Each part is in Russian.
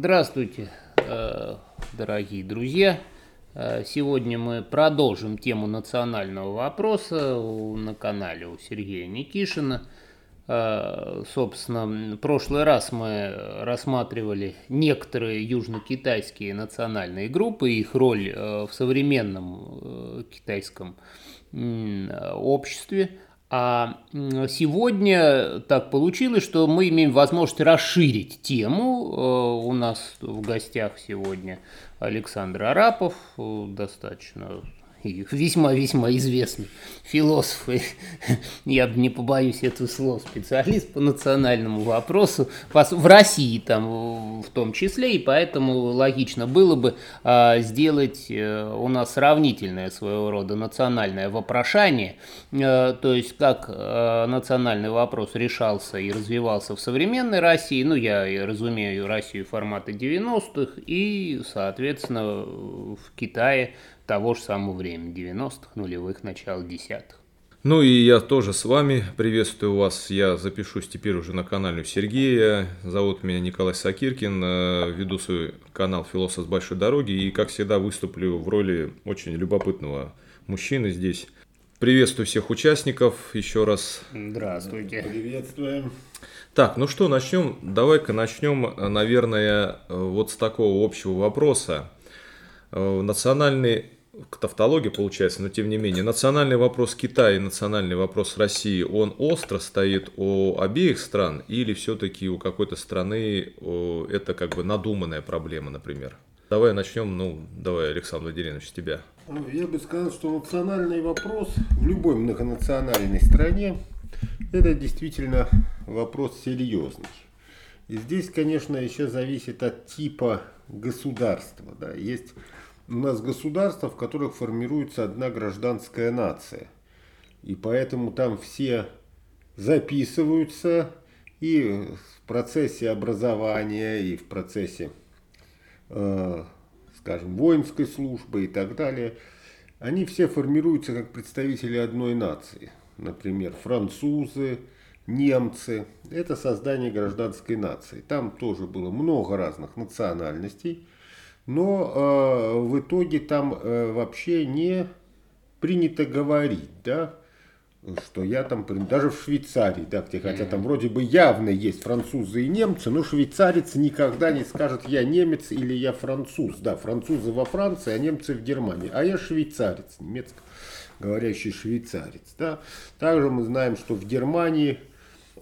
Здравствуйте, э, дорогие друзья. Э, сегодня мы продолжим тему национального вопроса на канале у Сергея Никишина. Э, собственно, в прошлый раз мы рассматривали некоторые южно-китайские национальные группы, их роль в современном китайском обществе. А сегодня так получилось, что мы имеем возможность расширить тему. Э, у нас в гостях сегодня Александр Арапов, э, весьма-весьма известный философ, и я не побоюсь этого слова, специалист по национальному вопросу, в России там в том числе, и поэтому логично было бы а, сделать а, у нас сравнительное своего рода национальное вопрошание, а, то есть как а, национальный вопрос решался и развивался в современной России, ну я разумею Россию формата 90-х, и, соответственно, в Китае того же самого времени, 90-х, нулевых, начала десятых. Ну и я тоже с вами. Приветствую вас. Я запишусь теперь уже на канале Сергея. Зовут меня Николай Сакиркин. Э, веду свой канал «Философ с большой дороги». И, как всегда, выступлю в роли очень любопытного мужчины здесь. Приветствую всех участников еще раз. Здравствуйте. Приветствуем. Так, ну что, начнем. Давай-ка начнем, наверное, вот с такого общего вопроса. Э, национальный тавтология получается, но тем не менее. Национальный вопрос Китая и национальный вопрос России, он остро стоит у обеих стран или все-таки у какой-то страны это как бы надуманная проблема, например? Давай начнем, ну, давай, Александр Владимирович, с тебя. Ну, я бы сказал, что национальный вопрос в любой многонациональной стране это действительно вопрос серьезный. И здесь, конечно, еще зависит от типа государства. Да. Есть у нас государства, в которых формируется одна гражданская нация. И поэтому там все записываются и в процессе образования, и в процессе, э, скажем, воинской службы и так далее. Они все формируются как представители одной нации. Например, французы, немцы. Это создание гражданской нации. Там тоже было много разных национальностей но э, в итоге там э, вообще не принято говорить, да, что я там, даже в Швейцарии, да, где, хотя там вроде бы явно есть французы и немцы, но швейцарец никогда не скажет, я немец или я француз, да, французы во Франции, а немцы в Германии, а я швейцарец, немецко говорящий швейцарец, да. Также мы знаем, что в Германии,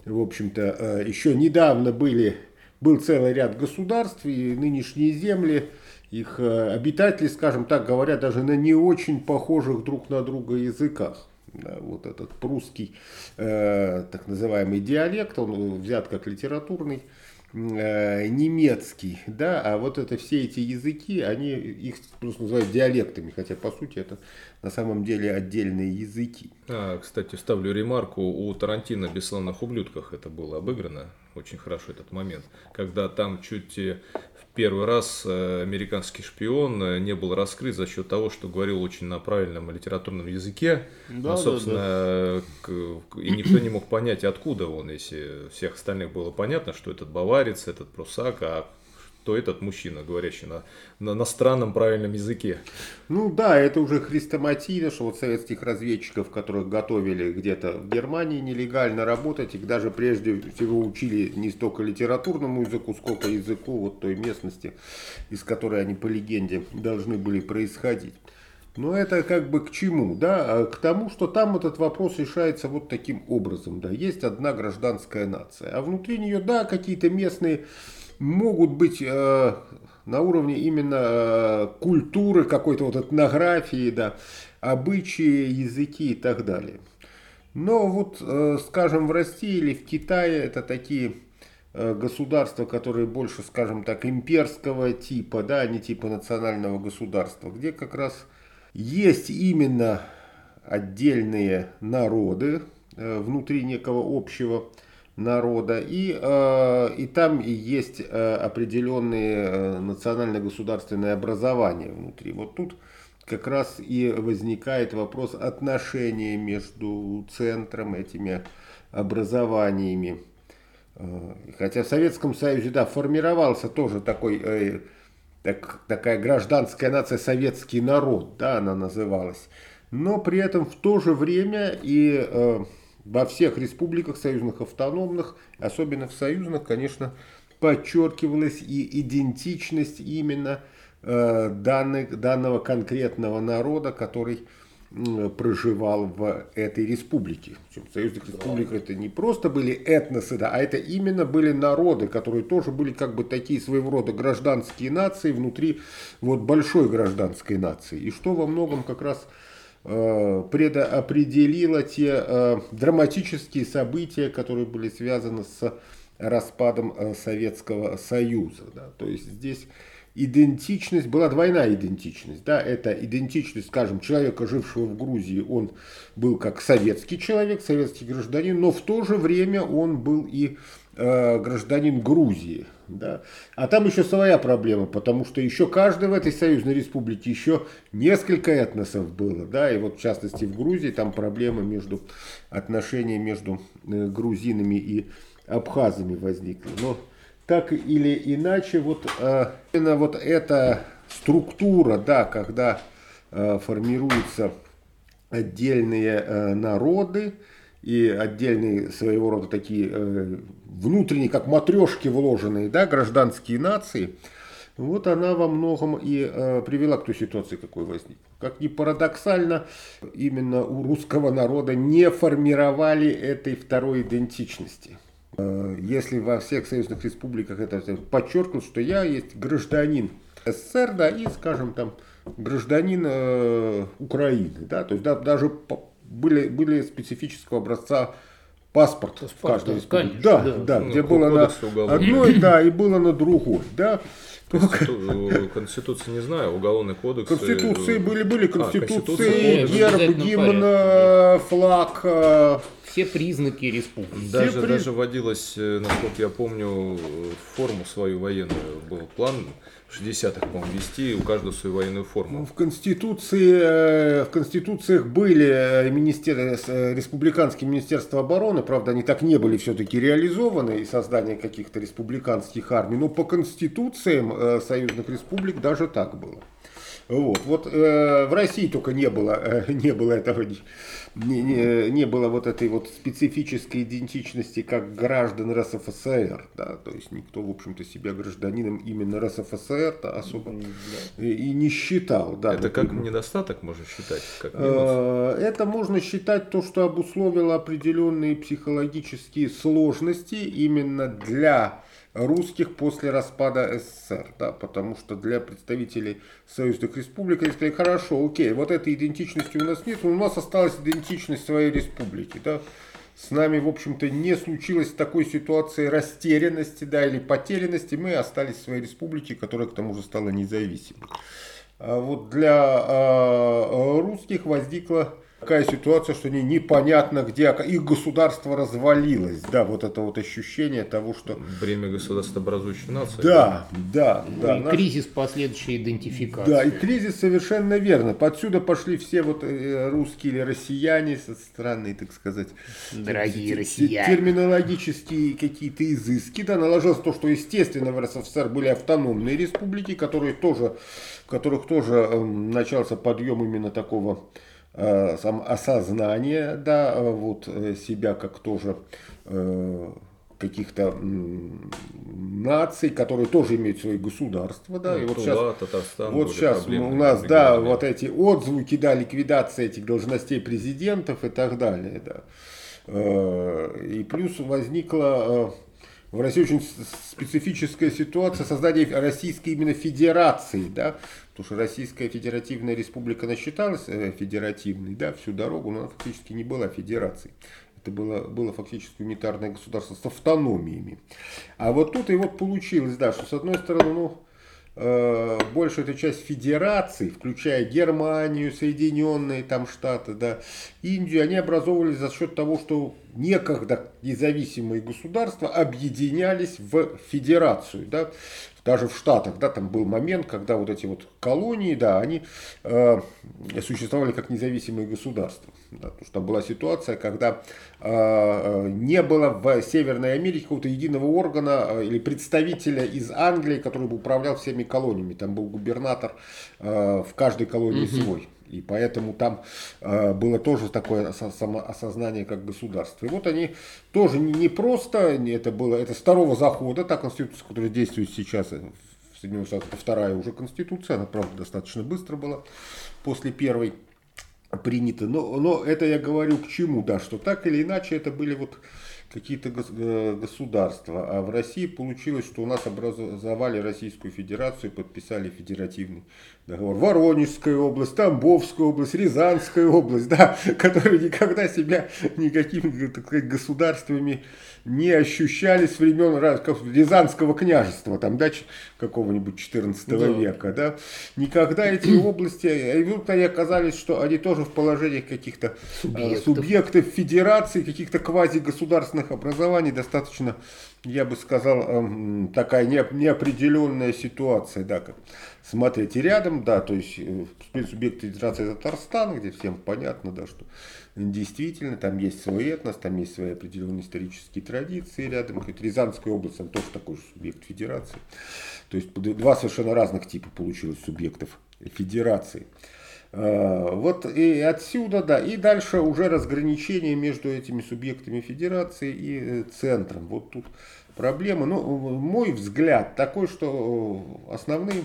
в общем-то, э, еще недавно были, был целый ряд государств, и нынешние земли, их э, обитатели, скажем так, говорят даже на не очень похожих друг на друга языках. Да, вот этот прусский э, так называемый диалект, он взят как литературный, э, немецкий, да, а вот это все эти языки, они их просто называют диалектами, хотя по сути это на самом деле отдельные языки. А, кстати, ставлю ремарку, у Тарантино «Бесславных ублюдках» это было обыграно, очень хорошо этот момент, когда там чуть первый раз э, американский шпион э, не был раскрыт за счет того, что говорил очень на правильном литературном языке. Да, ну, собственно, да, да. и никто не мог понять, откуда он, если всех остальных было понятно, что этот баварец, этот прусак, а то этот мужчина, говорящий на, на, на странном правильном языке. Ну да, это уже хрестоматийно, что вот советских разведчиков, которых готовили где-то в Германии нелегально работать, их даже прежде всего учили не столько литературному языку, сколько языку вот той местности, из которой они по легенде должны были происходить. Но это как бы к чему? Да? А к тому, что там этот вопрос решается вот таким образом. Да? Есть одна гражданская нация, а внутри нее, да, какие-то местные могут быть э, на уровне именно э, культуры, какой-то вот этнографии, да, обычаи, языки и так далее. Но вот, э, скажем, в России или в Китае это такие э, государства, которые больше, скажем так, имперского типа, да, а не типа национального государства, где как раз есть именно отдельные народы э, внутри некого общего народа. И, э, и там есть э, определенные э, национально-государственные образования внутри. Вот тут как раз и возникает вопрос отношения между центром, этими образованиями. Хотя в Советском Союзе, да, формировался тоже такой, так, такая гражданская нация, советский народ, да, она называлась. Но при этом в то же время и во всех республиках союзных автономных, особенно в союзных, конечно, подчеркивалась и идентичность именно э, данных, данного конкретного народа, который э, проживал в этой республике. Причем союзных республик это не просто были этносы, да, а это именно были народы, которые тоже были как бы такие своего рода гражданские нации внутри вот большой гражданской нации. И что во многом как раз Э, предопределила те э, драматические события, которые были связаны с распадом э, Советского Союза. Да. То есть здесь идентичность, была двойная идентичность. Да, это идентичность, скажем, человека, жившего в Грузии, он был как советский человек, советский гражданин, но в то же время он был и э, гражданин Грузии. Да? А там еще своя проблема, потому что еще каждый в этой союзной республике еще несколько этносов было. Да? И вот в частности в Грузии там проблема между отношения между э, грузинами и абхазами возникла. Но так или иначе, вот э, именно вот эта структура, да, когда э, формируются отдельные народы, и отдельные своего рода такие э, внутренние, как матрешки вложенные, да, гражданские нации, вот она во многом и э, привела к той ситуации, какой возник. Как ни парадоксально, именно у русского народа не формировали этой второй идентичности. Э, если во всех союзных республиках это подчеркнут, что я есть гражданин СССР, да, и, скажем, там, гражданин э, Украины, да, то есть да, даже были, были специфического образца паспорт, паспорт в каждой да, республике. Конечно, да, да, да, ну, где было на одной, да, и было на другой, да. Конститу... Конституции не знаю, уголовный кодекс. Конституции были, были конституции, а, герб, гимн, э, флаг. Э, Все признаки республики. Даже, при... даже вводилось, э, насколько я помню, форму свою военную был план 60-х, по-моему, вести у каждого свою военную форму. Ну, в Конституции, э, в Конституциях были э, министер... Э, республиканские министерства обороны, правда, они так не были все-таки реализованы, и создание каких-то республиканских армий, но по Конституциям союзных республик даже так было. Вот, вот э, в России только не было, э, не было этого не, не, не было вот этой вот специфической идентичности как граждан РСФСР, да, то есть никто, в общем-то, себя гражданином именно РСФСР -то особо да. и, и не считал. Да, это как именно. недостаток можно считать? Как минус? Это можно считать то, что обусловило определенные психологические сложности именно для русских после распада СССР, да, потому что для представителей союзных республик они сказали, хорошо, окей, вот этой идентичности у нас нет, у нас осталась идентичность своей республики, да, с нами, в общем-то, не случилось такой ситуации растерянности, да, или потерянности, мы остались в своей республике, которая к тому же стала независимой. А вот для а, русских возникла Такая ситуация, что не, непонятно где, их государство развалилось. Да, вот это вот ощущение того, что... Бремя государства образующей нации. Да, да, да. И наш... кризис последующей идентификации. Да, и кризис совершенно верно. Подсюда пошли все вот э, русские или россияне, странные, так сказать. Дорогие россияне. Терминологические какие-то изыски. Да, наложилось то, что, естественно, в РСФСР были автономные республики, которые тоже, в которых тоже э, начался подъем именно такого сам осознание, да, э, вот э, себя как тоже каких-то наций, которые тоже имеют свои государства, да, ну, и вот Тула, сейчас, Татарстан, вот сейчас у нас, да, вот эти отзвуки, да, ликвидация этих должностей президентов и так далее, да, и плюс возникла в России очень специфическая ситуация создания Российской именно федерации, да, потому что Российская Федеративная Республика она считалась э, федеративной, да, всю дорогу, но она фактически не была федерацией. Это было, было фактически унитарное государство с автономиями. А вот тут и вот получилось, да, что с одной стороны, ну, э, большая эта часть федераций, включая Германию, Соединенные там Штаты, да, Индию, они образовывались за счет того, что некогда независимые государства объединялись в федерацию. Да. Даже в Штатах, да, там был момент, когда вот эти вот колонии, да, они э, существовали как независимые государства. Да, потому что там была ситуация, когда э, э не было в Северной Америке какого-то единого органа э, или представителя из Англии, который бы управлял всеми колониями. Там был губернатор э, в каждой колонии угу. свой. И поэтому там э, было тоже такое самоосознание как государства. И вот они тоже не, не просто, это было, это с второго захода, та конституция, которая действует сейчас э, в Соединенных Штатах, вторая уже конституция, она, правда, достаточно быстро была после первой принята. Но, но это я говорю к чему, да, что так или иначе это были вот какие-то э, государства. А в России получилось, что у нас образовали Российскую Федерацию, подписали федеративный договор. Воронежская область, Тамбовская область, Рязанская область, да, которые никогда себя никакими так сказать, государствами не ощущали с времен Рязанского княжества, там, да, какого-нибудь 14 да. века, да. Никогда эти области, и вот они оказались, что они тоже в положении каких-то а, субъектов, субъектов федерации, каких-то квазигосударственных образований, достаточно, я бы сказал, эм, такая неопределенная ситуация, да, как смотрите рядом, да, то есть э, субъект Федерации Татарстан, где всем понятно, да, что действительно там есть свой этнос, там есть свои определенные исторические традиции рядом. Рязанская область, там тоже такой же субъект Федерации. То есть два совершенно разных типа получилось субъектов Федерации. А, вот и отсюда, да, и дальше уже разграничение между этими субъектами Федерации и э, центром. Вот тут проблема. Ну, мой взгляд такой, что основные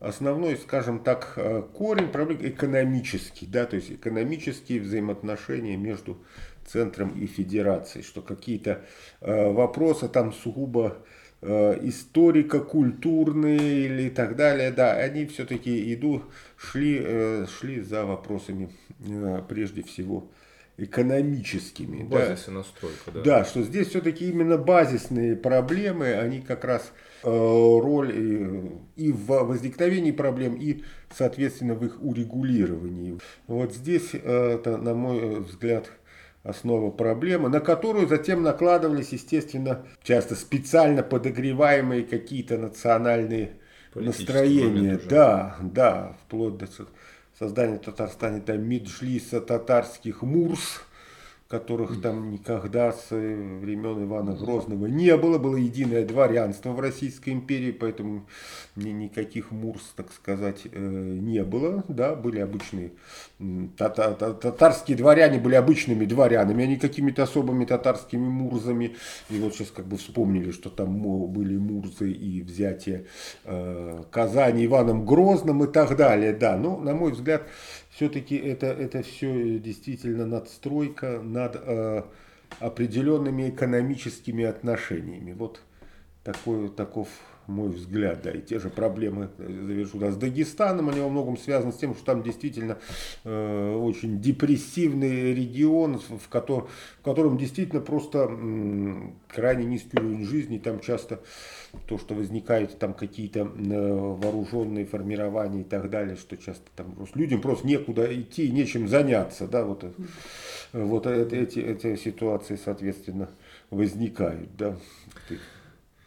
основной, скажем так, э, корень проблемы экономический, да, то есть экономические взаимоотношения между центром и федерацией, что какие-то э, вопросы там сугубо э, историко-культурные или так далее, да, они все-таки идут, шли, э, шли за вопросами э, прежде всего экономическими. Базис да. и настройка, да. Да, что здесь все-таки именно базисные проблемы, они как раз роль и в возникновении проблем, и, соответственно, в их урегулировании. Вот здесь, это, на мой взгляд, основа проблемы, на которую затем накладывались, естественно, часто специально подогреваемые какие-то национальные настроения. Да, да, вплоть до создания в Татарстане там Миджлиса татарских Мурс, которых там никогда с э, времен Ивана Грозного не было. Было единое дворянство в Российской империи, поэтому никаких мурс, так сказать, э, не было. Да, были обычные татарские дворяне были обычными дворянами, а не какими-то особыми татарскими мурзами. И вот сейчас как бы вспомнили, что там были мурзы и взятие э, Казани Иваном Грозным и так далее. Да, но на мой взгляд, все-таки это, это все действительно надстройка над э, определенными экономическими отношениями. Вот такой, таков мой взгляд, да, и те же проблемы, завершу, да, с Дагестаном, они во многом связаны с тем, что там действительно э, очень депрессивный регион, в, котор, в котором действительно просто э, крайне низкий уровень жизни, там часто то, что возникают там какие-то э, вооруженные формирования и так далее, что часто там просто людям просто некуда идти, нечем заняться, да, вот, э, вот эти, эти ситуации, соответственно, возникают, да.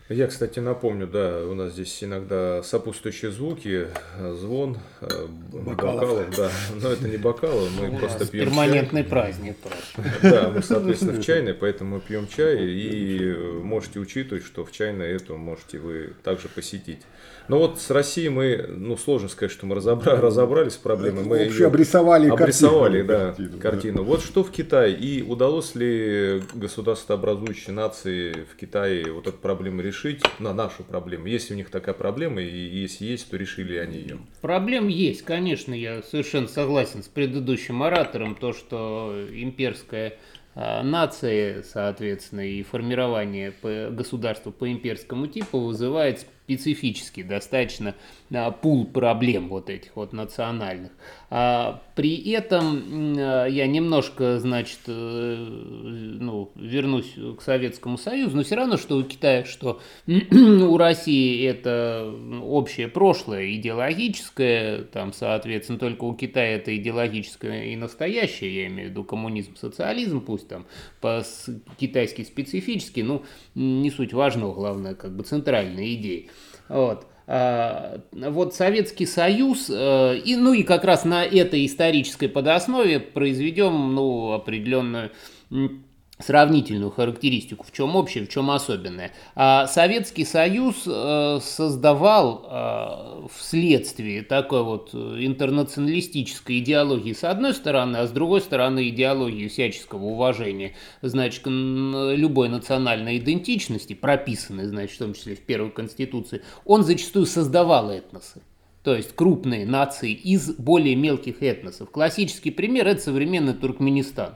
Я, кстати, напомню, да, у нас здесь иногда сопутствующие звуки, звон, э, бокалов, бокалов да, но это не бокалы, мы у просто пьем перманентный чай. праздник Да, мы, соответственно, в чайной, поэтому пьем чай и можете учитывать, что в чайной эту можете вы также посетить. Но вот с Россией мы, ну, сложно сказать, что мы разобра- разобрались с проблемой. Мы вообще обрисовали, обрисовали картину, да, картину, картину. Да. Вот что в Китае и удалось ли государствообразующей нации в Китае вот эту проблему решить, на нашу проблему? Есть у них такая проблема, и если есть, то решили они ее? Проблем есть, конечно, я совершенно согласен с предыдущим оратором, то, что имперская а, нации, соответственно, и формирование государства по имперскому типу вызывает специфический достаточно а, пул проблем вот этих вот национальных. А при этом а, я немножко, значит, э, ну, вернусь к Советскому Союзу, но все равно, что у Китая, что у России это общее прошлое идеологическое, там, соответственно, только у Китая это идеологическое и настоящее, я имею в виду коммунизм, социализм, пусть там по-китайски специфически, ну, не суть важного, главное, как бы центральная идея. Вот. А, вот Советский Союз, э, и, ну и как раз на этой исторической подоснове произведем ну, определенную сравнительную характеристику, в чем общее, в чем особенное. А Советский Союз э, создавал э, вследствие такой вот интернационалистической идеологии с одной стороны, а с другой стороны идеологии всяческого уважения, значит, любой национальной идентичности, прописанной, значит, в том числе в Первой Конституции, он зачастую создавал этносы то есть крупные нации из более мелких этносов. Классический пример – это современный Туркменистан.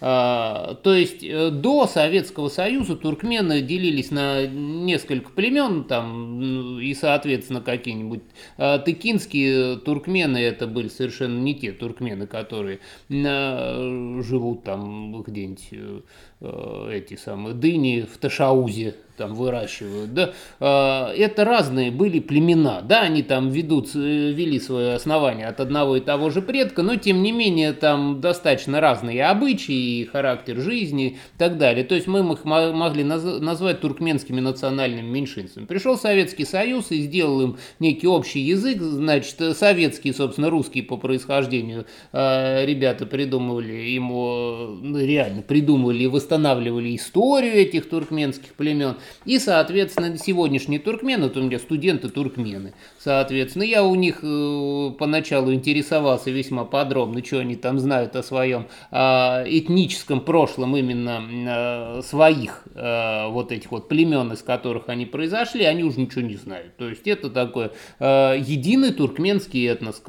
А, то есть э, до Советского Союза туркмены делились на несколько племен, там, и, соответственно, какие-нибудь а, тыкинские туркмены, это были совершенно не те туркмены, которые а, живут там где-нибудь э, эти самые дыни в Ташаузе, там выращивают, да, а, это разные были племена, да, они там ведут, вели свое основание от одного и того же предка, но тем не менее там достаточно разные обычаи, характер жизни и так далее. То есть мы их могли назвать туркменскими национальными меньшинствами. Пришел Советский Союз и сделал им некий общий язык, значит, советские, собственно, русские по происхождению а, ребята придумывали ему, ну, реально придумывали и восстанавливали историю этих туркменских племен. И, соответственно, сегодняшние туркмены, вот у меня студенты туркмены, соответственно, я у них э, поначалу интересовался весьма подробно, что они там знают о своем э, этническом прошлом именно э, своих э, вот этих вот племен, из которых они произошли, они уже ничего не знают. То есть это такой э, единый туркменский этнос,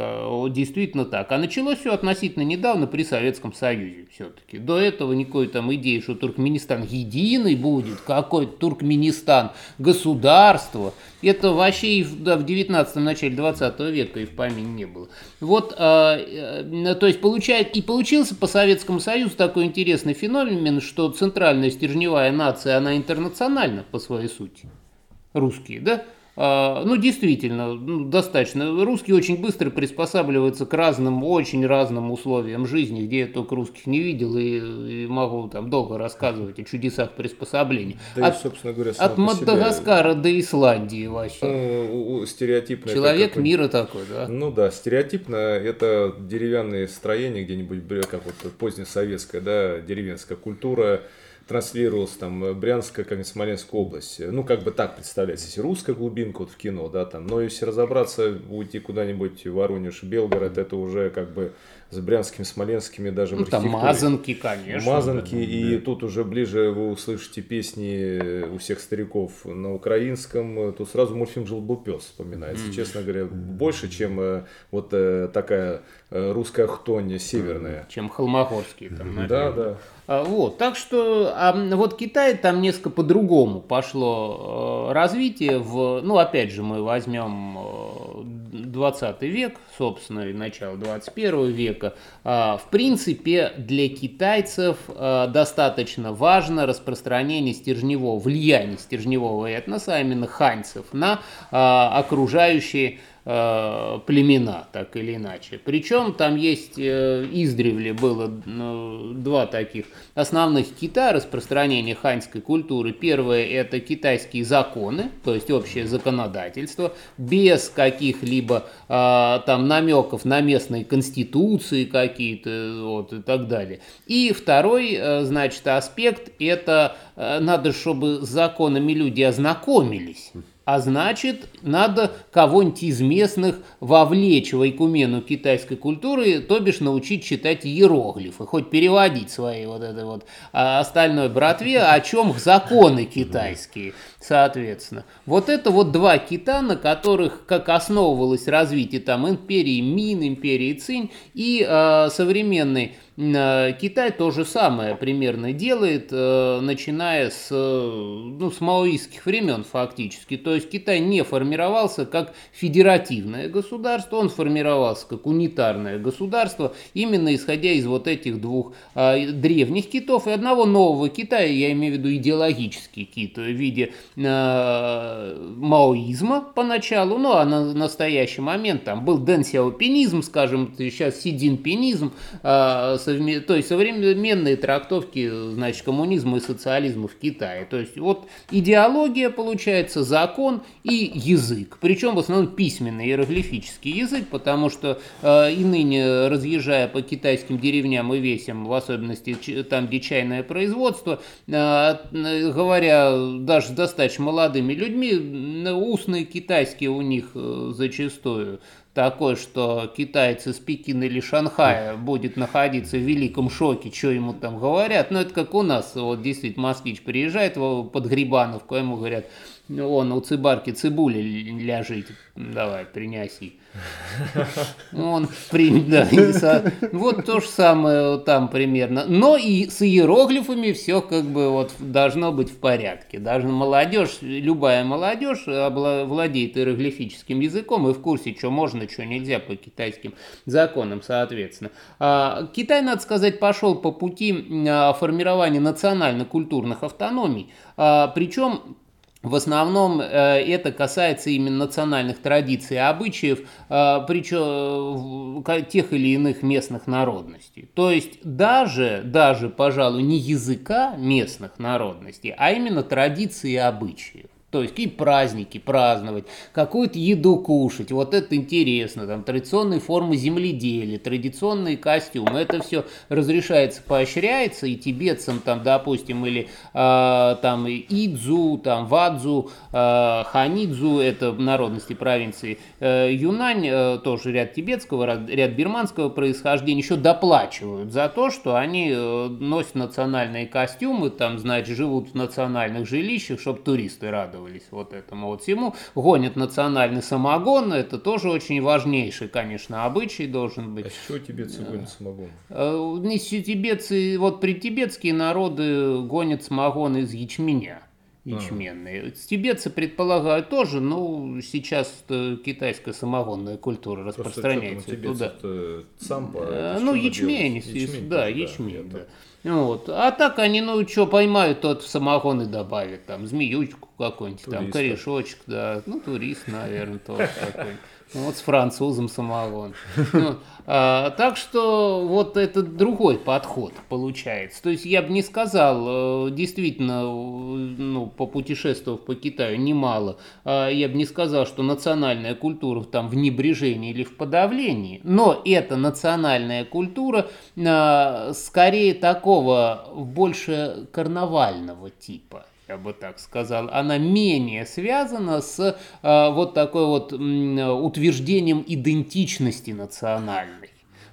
действительно так. А началось все относительно недавно при Советском Союзе все-таки. До этого никакой там идеи, что Туркменистан единый будет, какой-то туркменистан Туркменистан, государство. Это вообще и в, да, в 19 начале 20 века и в помине не было. Вот, а, э, то есть получает, и получился по Советскому Союзу такой интересный феномен, что центральная стержневая нация, она интернациональна по своей сути. Русские, да? А, ну, действительно, ну, достаточно. Русские очень быстро приспосабливаются к разным, очень разным условиям жизни, где я только русских не видел и, и могу там долго рассказывать о чудесах приспособления. Да от, и, собственно говоря, от Мадагаскара себе... до Исландии вообще. Ну, стереотипно. Человек мира такой, да? Ну да, стереотипно это деревянные строения где-нибудь, как вот позднесоветская, да, деревенская культура, транслировалась там э, Брянская, как Смоленская область. Ну, как бы так представляется, если русская глубинка вот в кино, да, там. Но если разобраться, уйти куда-нибудь в Воронеж, Белгород, это уже как бы с брянскими, смоленскими даже ну, там мазанки, конечно. Мазанки, да, и да. тут уже ближе вы услышите песни у всех стариков на украинском. Тут сразу мультфильм «Жил был пес» вспоминается, mm. честно говоря, больше, чем э, вот э, такая русская хтонь северная. Чем холмогорский там, наверное. Да, да. А, вот, так что, а вот Китай там несколько по-другому пошло э, развитие в, ну, опять же, мы возьмем 20 век, собственно, и начало 21 века. А, в принципе, для китайцев достаточно важно распространение стержневого, влияния стержневого этноса, а именно ханьцев, на окружающие Э, племена, так или иначе. Причем там есть э, издревле было ну, два таких основных кита распространения ханьской культуры. Первое это китайские законы, то есть общее законодательство, без каких-либо э, там намеков на местные конституции какие-то вот, и так далее. И второй, э, значит, аспект это э, надо, чтобы с законами люди ознакомились а значит, надо кого-нибудь из местных вовлечь в айкумену китайской культуры, то бишь научить читать иероглифы, хоть переводить свои вот это вот а остальной братве, о чем законы китайские, соответственно. Вот это вот два кита, на которых как основывалось развитие там империи Мин, империи Цинь и э, современной Э, Китай то же самое примерно делает, э, начиная с, ну, с маоистских времен фактически. То есть Китай не формировался как федеративное государство, он формировался как унитарное государство, именно исходя из вот этих двух а, древних китов и одного нового Китая, я имею в виду идеологический кит в виде маоизма поначалу, ну а на настоящий момент там был дэн сяопинизм, скажем, сейчас сидинпинизм, а, совме... то есть современные трактовки, значит, коммунизма и социализма в Китае. То есть вот идеология, получается, закон и язык. Причем в основном письменный иероглифический язык, потому что э, и ныне, разъезжая по китайским деревням и весям, в особенности там, где чайное производство, э, говоря даже с достаточно молодыми людьми, устные китайские у них э, зачастую такой, что китайцы с Пекина или Шанхая будет находиться в великом шоке, что ему там говорят. Ну, это как у нас, вот действительно, москвич приезжает под Грибановку, ему говорят, он у цибарки цибули ляжит, давай, принеси. Он, да, вот то же самое там примерно. Но и с иероглифами все как бы вот должно быть в порядке. Даже молодежь, любая молодежь владеет иероглифическим языком и в курсе, что можно, что нельзя по китайским законам, соответственно. А Китай, надо сказать, пошел по пути а, формирования национально-культурных автономий. А, Причем в основном э, это касается именно национальных традиций и обычаев, э, причем э, тех или иных местных народностей. То есть даже, даже, пожалуй, не языка местных народностей, а именно традиции и обычаев. То есть какие праздники праздновать, какую-то еду кушать. Вот это интересно. Там традиционные формы земледелия, традиционные костюмы. Это все разрешается, поощряется. И тибетцам, там, допустим, или э, там Идзу, там Вадзу, э, Ханидзу, это народности провинции э, Юнань, э, тоже ряд тибетского, ряд бирманского происхождения, еще доплачивают за то, что они э, носят национальные костюмы, там, значит, живут в национальных жилищах, чтобы туристы радовались радовались вот этому вот всему. Гонят национальный самогон, это тоже очень важнейший, конечно, обычай должен быть. А с чего тибетцы гонят самогон? Э, тибетцы, вот при тибетские народы гонят самогон из ячменя ячменные. Ага. Тибетцы предполагают тоже, но сейчас китайская самогонная культура распространяется туда. Сампа, э, ну, ячмень, ячмень, да, ячмень, да. Вот. А так они, ну, что поймают, тот в самогон и добавят, там, змеючку какую-нибудь, там, корешочек, да, ну, турист, наверное, тоже какой-нибудь. Вот с французом самогон. Ну, а, так что вот это другой подход получается. То есть я бы не сказал, э, действительно, ну, попутешествовав по Китаю немало, а я бы не сказал, что национальная культура там в небрежении или в подавлении. Но эта национальная культура а, скорее такого больше карнавального типа я бы так сказал, она менее связана с э, вот такой вот э, утверждением идентичности национальной.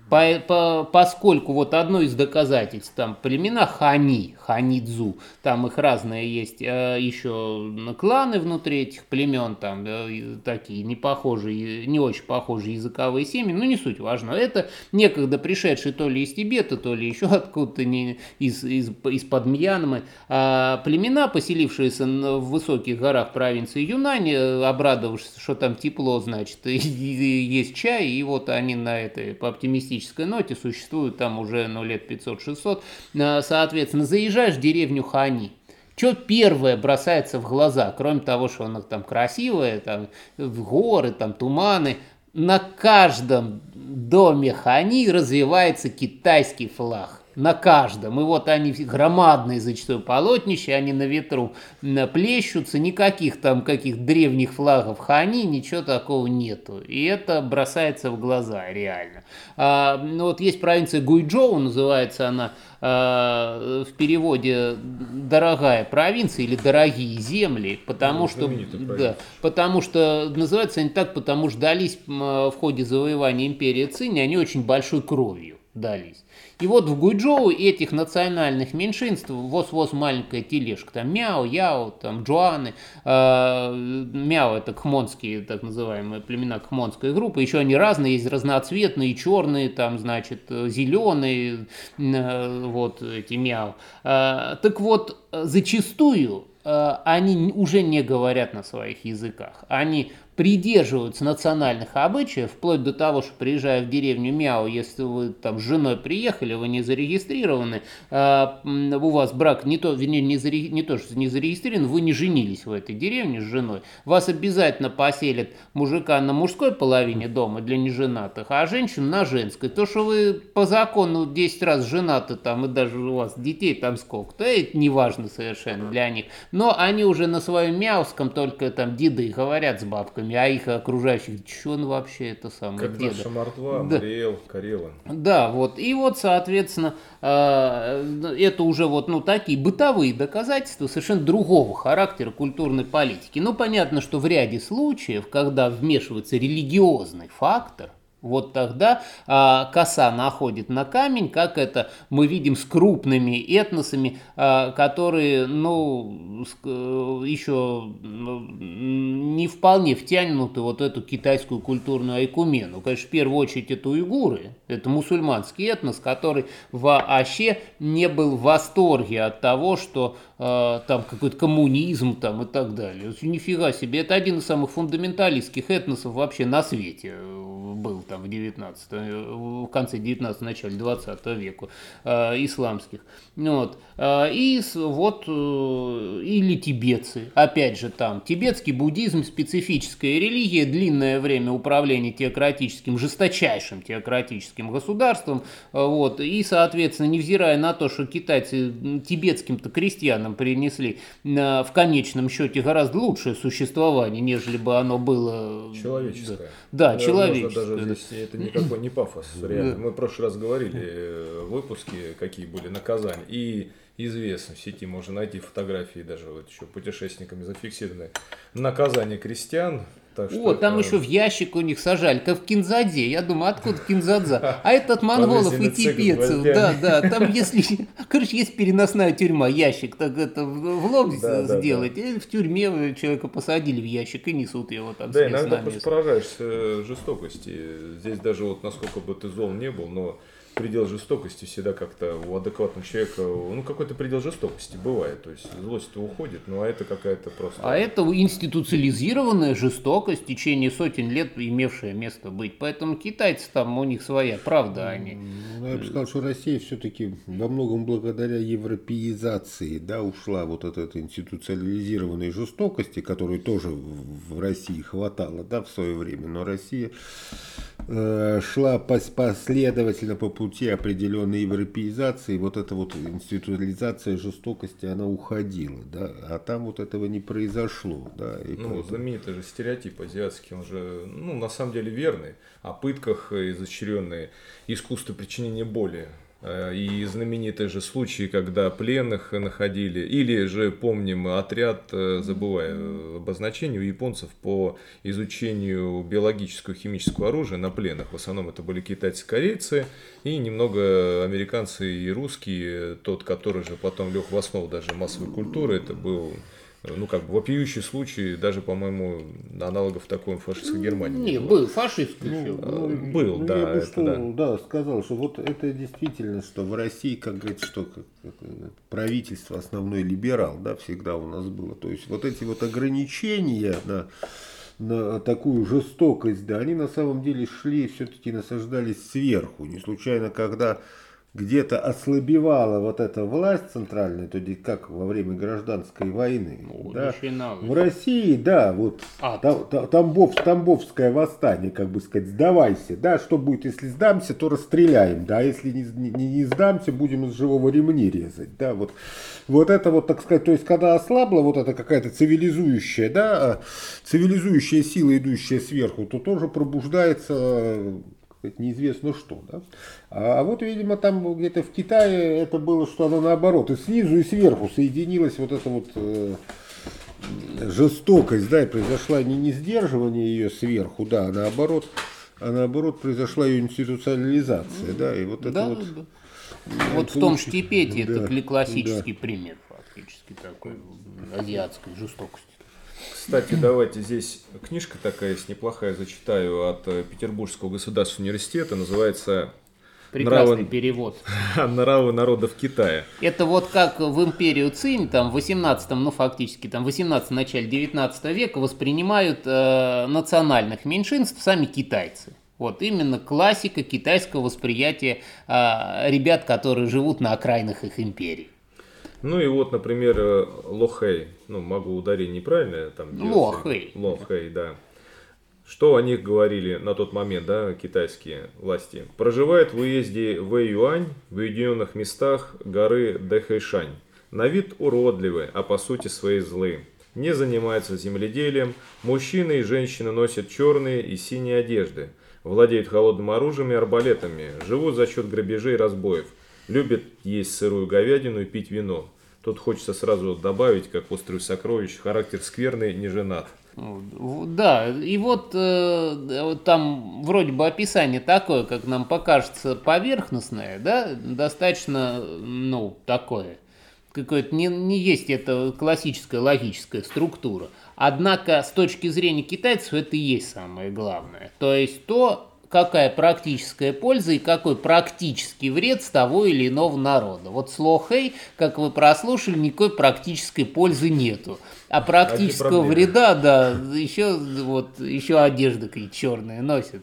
По, по, поскольку вот одно из доказательств, там племена Хани, Ханидзу, там их разные есть, э, еще кланы внутри этих племен, там э, такие не похожие, не очень похожие языковые семьи, но не суть важно. Это некогда пришедшие то ли из Тибета, то ли еще откуда-то не, из, из, из-под Мьянмы, а племена, поселившиеся в высоких горах провинции Юнань, э, обрадовавшись, что там тепло, значит, и, и, есть чай, и вот они на этой по оптимистичной романтической ноте, существует там уже ну, лет 500-600. А, соответственно, заезжаешь в деревню Хани, что первое бросается в глаза, кроме того, что она там красивая, там горы, там туманы, на каждом доме Хани развивается китайский флаг на каждом. И вот они громадные зачастую полотнища, они на ветру плещутся, никаких там каких древних флагов хани, ничего такого нету. И это бросается в глаза реально. А, ну вот есть провинция Гуйчжоу, называется она а, в переводе дорогая провинция или дорогие земли, потому ну, что да, потому что называются они так, потому что дались в ходе завоевания империи Цинь, они очень большой кровью дались. И вот в Гуйчжоу этих национальных меньшинств, воз-воз маленькая тележка, там Мяо, Яо, там Джуаны, э, Мяо это хмонские, так называемые племена хмонской группы, еще они разные, есть разноцветные, черные, там, значит, зеленые, э, вот эти Мяо. Э, так вот, зачастую э, они уже не говорят на своих языках, они придерживаются национальных обычаев, вплоть до того, что приезжая в деревню Мяу, если вы там с женой приехали, вы не зарегистрированы, а, у вас брак не то, вернее, не, заре, не то, что не зарегистрирован, вы не женились в этой деревне с женой, вас обязательно поселят мужика на мужской половине дома для неженатых, а женщин на женской. То, что вы по закону 10 раз женаты там, и даже у вас детей там сколько-то, это не важно совершенно для них. Но они уже на своем мяуском только там деды говорят с бабками, а их окружающих, что он вообще это самое Как деда. наша мордва, да. Мариэл, Карелин. Да, вот. И вот, соответственно, э, это уже вот, ну, такие бытовые доказательства совершенно другого характера культурной политики. Ну, понятно, что в ряде случаев, когда вмешивается религиозный фактор, вот тогда а, коса находит на камень, как это мы видим с крупными этносами, а, которые, ну, э, еще не вполне втянуты вот эту китайскую культурную айкумену. Конечно, в первую очередь это уйгуры, это мусульманский этнос, который вообще не был в восторге от того, что там какой-то коммунизм там и так далее. Нифига себе, это один из самых фундаменталистских этносов вообще на свете был там в 19 в конце 19 начале 20 века э, исламских. Вот. Э, и вот э, или тибетцы, опять же там тибетский буддизм специфическая религия, длинное время управления теократическим, жесточайшим теократическим государством, вот, и, соответственно, невзирая на то, что китайцы тибетским-то крестьянам принесли в конечном счете гораздо лучшее существование, нежели бы оно было... Человеческое. Да, да человеческое даже здесь это никакой не пафос, реально. Мы в прошлый раз говорили э, в выпуске, какие были наказания. И известно, в сети можно найти фотографии, даже вот еще путешественниками зафиксированные. Наказание крестьян так что О, это... там еще в ящик у них сажали, как в Кинзаде. Я думаю, откуда Кинзадза? А этот монголов и тибетцев. Да, да, там если, короче, есть переносная тюрьма, ящик, так это в лоб сделать, и в тюрьме человека посадили в ящик и несут его там. Да, иногда просто поражаешься жестокости. Здесь даже вот насколько бы ты зол не был, но предел жестокости всегда как-то у адекватного человека, ну, какой-то предел жестокости бывает. То есть злость уходит, ну, а это какая-то просто... А это институциализированная жестокость в течение сотен лет имевшая место быть. Поэтому китайцы там, у них своя правда, они... Ну, я бы сказал, что Россия все-таки во многом благодаря европеизации, да, ушла вот от этой институциализированной жестокости, которой тоже в России хватало, да, в свое время. Но Россия шла последовательно по пути определенной европеизации, вот эта вот институализация жестокости, она уходила, да, а там вот этого не произошло, да. И ну, поэтому... знаменитый же стереотип азиатский, он же, ну, на самом деле верный, о пытках изощренные, искусство причинения боли, Э, и знаменитые же случаи, когда пленных находили, или же помним отряд, э, забывая обозначение у японцев по изучению биологического и химического оружия на пленных. В основном это были китайцы-корейцы и немного американцы и русские. Тот, который же потом лег в основу даже массовой культуры, это был ну, как бы вопиющий случай, даже, по-моему, аналогов такой в фашистской Германии. Не, был фашистский ну, ну, Был, ну, да. Я бы что, да. да, сказал, что вот это действительно, что в России, как говорится, что как, правительство основной либерал, да, всегда у нас было. То есть вот эти вот ограничения на, на такую жестокость, да, они на самом деле шли, все-таки насаждались сверху. Не случайно, когда где-то ослабевала вот эта власть центральная, то есть как во время гражданской войны. Ну, да? В России, да, вот Тамбов, Тамбовское восстание, как бы сказать, сдавайся, да, что будет, если сдамся, то расстреляем, да, если не, не, не сдамся, будем из живого ремни резать, да, вот, вот это вот, так сказать, то есть когда ослабла вот эта какая-то цивилизующая, да, цивилизующая сила, идущая сверху, то тоже пробуждается сказать, неизвестно что. Да? А, а вот, видимо, там где-то в Китае это было, что оно наоборот, и снизу, и сверху соединилась вот эта вот э, жестокость, да, и произошла не, не сдерживание ее сверху, да, а наоборот, а наоборот произошла ее институционализация, да, и вот это да, вот... Да. Вот в том Штипете да, это классический да. пример фактически такой азиатской жестокости. Кстати, давайте здесь книжка такая есть неплохая, зачитаю от э, Петербургского государственного университета, называется Прекрасный Нравы- перевод. Нравы народов Китая. Это вот как в империю Цинь, там, в 18 ну, фактически, там, 18 начале 19 века воспринимают э, национальных меньшинств сами китайцы. Вот именно классика китайского восприятия э, ребят, которые живут на окраинах их империи. Ну и вот, например, э, Лохэй. Ну, могу ударить неправильно. Там делать. Лохэй. Лохэй, да. Что о них говорили на тот момент, да, китайские власти? Проживает в уезде Вэйюань, в уединенных местах горы Дэхэйшань. На вид уродливы, а по сути свои злы. Не занимаются земледелием. Мужчины и женщины носят черные и синие одежды. Владеют холодным оружием и арбалетами. Живут за счет грабежей и разбоев. Любят есть сырую говядину и пить вино. Тут хочется сразу добавить, как в «Острове сокровищ», характер скверный, не женат. В- Да, и вот э, там вроде бы описание такое, как нам покажется, поверхностное, да, достаточно, ну, такое, какое-то не, не есть это классическая логическая структура. Однако с точки зрения китайцев это и есть самое главное. То есть то, какая практическая польза и какой практический вред с того или иного народа. Вот с Лохей, как вы прослушали, никакой практической пользы нету. А практического вреда, да, еще вот еще одежда какие черные носят,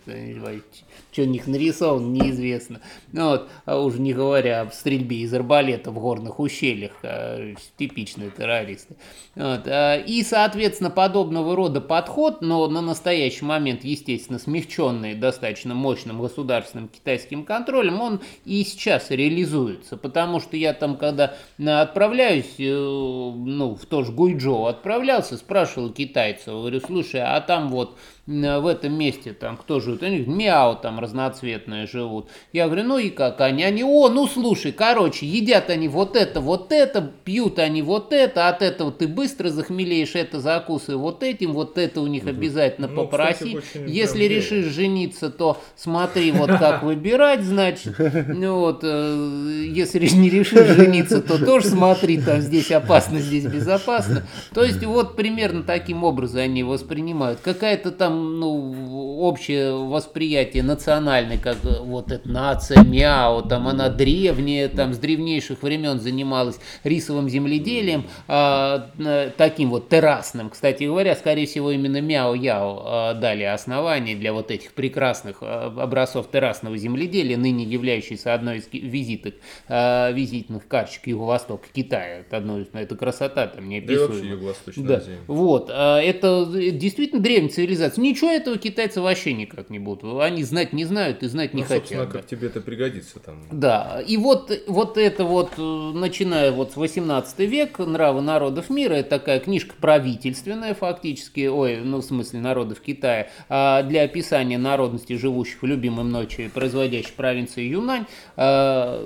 что у них нарисовано, неизвестно. Ну вот, а уж не говоря об стрельбе из арбалета в горных ущельях, а, типичные террористы. Вот, а, и, соответственно, подобного рода подход, но на настоящий момент, естественно, смягченный достаточно мощным государственным китайским контролем, он и сейчас реализуется, потому что я там, когда отправляюсь, э, ну, в то же Гуйчжоу отправлялся, спрашивал китайцев, говорю, слушай, а там вот в этом месте там кто живет? Они говорят, мяу там разноцветные живут. Я говорю, ну и как они? Они, о, ну слушай, короче, едят они вот это, вот это, пьют они вот это, от этого ты быстро захмелеешь, это закусывай вот этим, вот это у них обязательно Ну, попроси. кстати, Если решишь жениться, то смотри, вот как выбирать, значит. Ну вот, э, если не решишь жениться, то тоже смотри, там здесь опасно, здесь безопасно. То есть вот примерно таким образом они воспринимают. Какая-то там, ну, общее восприятие национальное, как э, вот эта нация Мяо, там она древняя, там с древнейших времен занималась рисовым земледелием, а, э, таким вот террасным. Кстати говоря, скорее всего, именно Мяо-Яо а, дали основание для вот этих прекрасных а, образцов террасного земледелия, ныне являющейся одной из визиток, визитных карточек Юго-Востока Китая. Это, одно из- это красота там Да и неописуемая. вообще Юго-Восточная Да, Азия. вот, это действительно древняя цивилизация. Ничего этого китайцы вообще никак не будут. Они знать не знают и знать не Ну, собственно, хотят. да. как тебе это пригодится там. Да, и вот, вот это вот, э, начиная вот с 18 век, «Нравы народов мира», это такая книжка правительственная фактически, ой, ну в смысле народов Китая, а, для описания народности, живущих в любимой ночи, производящей провинции Юнань. А,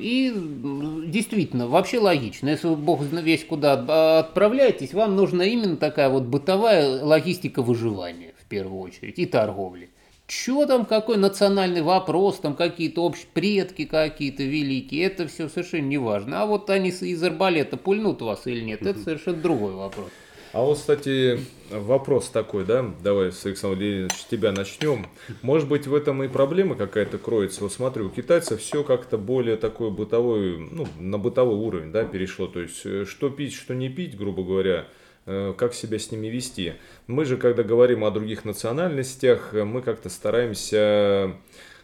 И действительно, вообще логично, если вы бог весь куда от- отправляетесь, вам нужна именно такая вот бытовая логистика выживания первую очередь и торговли. Чё там, какой национальный вопрос, там какие-то общие предки какие-то великие, это все совершенно не важно. А вот они из арбалета пульнут вас или нет, это совершенно другой вопрос. А вот, кстати, вопрос такой, да, давай с Александром Леонидовичем с тебя начнем. Может быть, в этом и проблема какая-то кроется. Вот смотри, у китайцев все как-то более такой бытовой, ну, на бытовой уровень, да, перешло. То есть, э, что пить, что не пить, грубо говоря, как себя с ними вести. Мы же, когда говорим о других национальностях, э, мы как-то стараемся...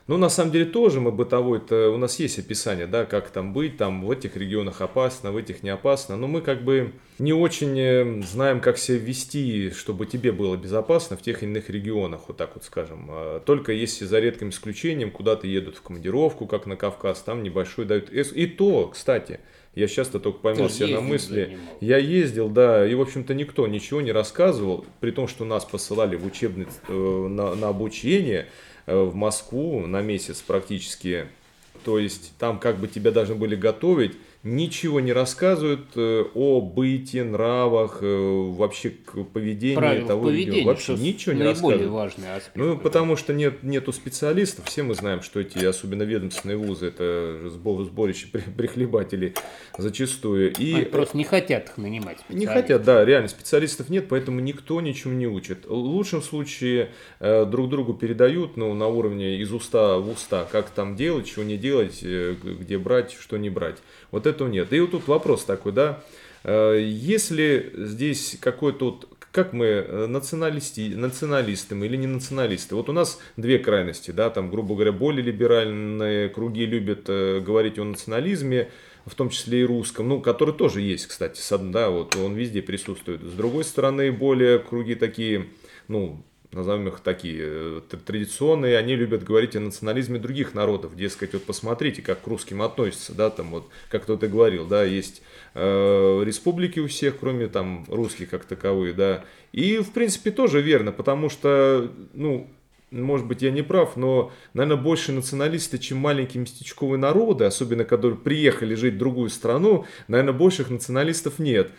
Ну, на самом деле тоже мы бытовой-то, у нас есть описание, да, как там быть, там в этих регионах опасно, в этих не опасно, но мы как бы не очень э, знаем, как себя вести, чтобы тебе было безопасно в тех или иных регионах, вот так вот скажем. А, Только если за редким исключением куда-то едут в командировку, как на Кавказ, там небольшой дают... И то, кстати, я часто только поймал Ты себя на мысли, я ездил, да, и, в общем-то, никто ничего не рассказывал, при том, что нас посылали в учебный, э, на, на обучение э, в Москву на месяц практически. То есть там как бы тебя должны были готовить ничего не рассказывают э, о быте, нравах, э, вообще к поведению Правила того или поведения, Вообще ничего не рассказывают. важный аспект. Ну, потому что нет, нету специалистов. Все мы знаем, что эти, особенно ведомственные вузы, это сбо- сборище при- прихлебателей зачастую. И Они просто не хотят их нанимать. не хотят, да, реально специалистов нет, поэтому никто ничему не учит. В лучшем случае э, друг другу передают, ну, на уровне из уста в уста, как там делать, чего не делать, где брать, что не брать. Вот этого нет. И вот тут вопрос такой, да, э, если здесь какой-то вот как мы, э, националисти, националисты мы или не националисты? Вот у нас две крайности, да, там, грубо говоря, более либеральные круги любят э, говорить о национализме, в том числе и русском, ну, который тоже есть, кстати, да, вот он везде присутствует. С другой стороны, более круги такие, ну, назовем их такие, э, традиционные, они любят говорить о национализме других народов, дескать, вот посмотрите, как к русским относятся, да, там вот, как кто-то говорил, да, есть э, республики у всех, кроме там русских как таковые, да, и, в принципе, тоже верно, потому что, ну, может быть, я не прав, но, наверное, больше националисты, чем маленькие местечковые народы, особенно которые приехали жить в другую страну, наверное, больших националистов нет.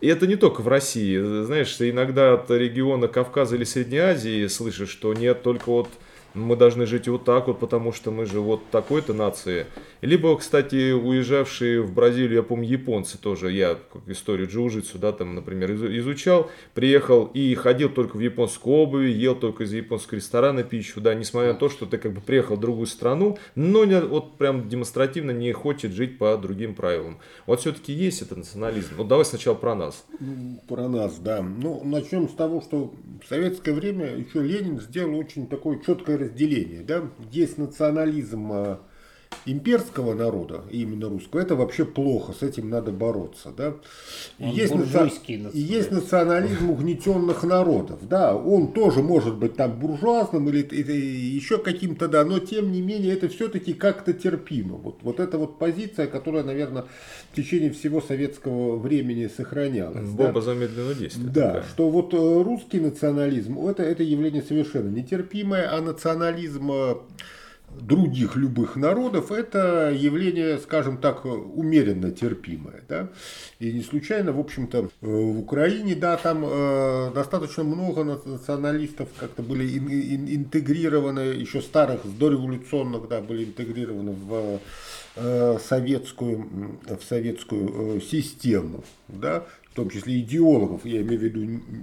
И это не только в России. Знаешь, ты иногда от региона Кавказа или Средней Азии слышишь, что нет, только вот мы должны жить вот так вот, потому что мы же вот такой-то нации. Либо, кстати, уезжавшие в Бразилию, я помню, японцы тоже, я историю джиу-джитсу, да, там, например, изу- изучал, приехал и ходил только в японской обуви, ел только из японского ресторана пищу, да, несмотря на то, что ты как бы приехал в другую страну, но не, вот прям демонстративно не хочет жить по другим правилам. Вот все-таки есть этот национализм. Вот давай сначала про нас. Про нас, да. Ну, начнем с того, что в советское время еще Ленин сделал очень такое четкое разделение. Да? Есть национализм э, имперского народа, именно русского, это вообще плохо, с этим надо бороться. Да? И есть, буржуйский и национализм. есть национализм угнетенных народов. Да, он тоже может быть там буржуазным или и- и еще каким-то, да, но тем не менее это все-таки как-то терпимо. Вот, вот эта вот позиция, которая, наверное, в течение всего советского времени сохранялась. да. Бомба замедленного действия. Да, такая. что вот э, русский национализм, это, это явление совершенно нетерпимое, а национализм э, других любых народов, это явление, скажем так, умеренно терпимое. Да? И не случайно, в общем-то, э, в Украине, да, там э, достаточно много на- националистов как-то были ин- ин- интегрированы, еще старых, дореволюционных, да, были интегрированы в э, советскую, в советскую э, систему, да, в том числе идеологов, я имею в виду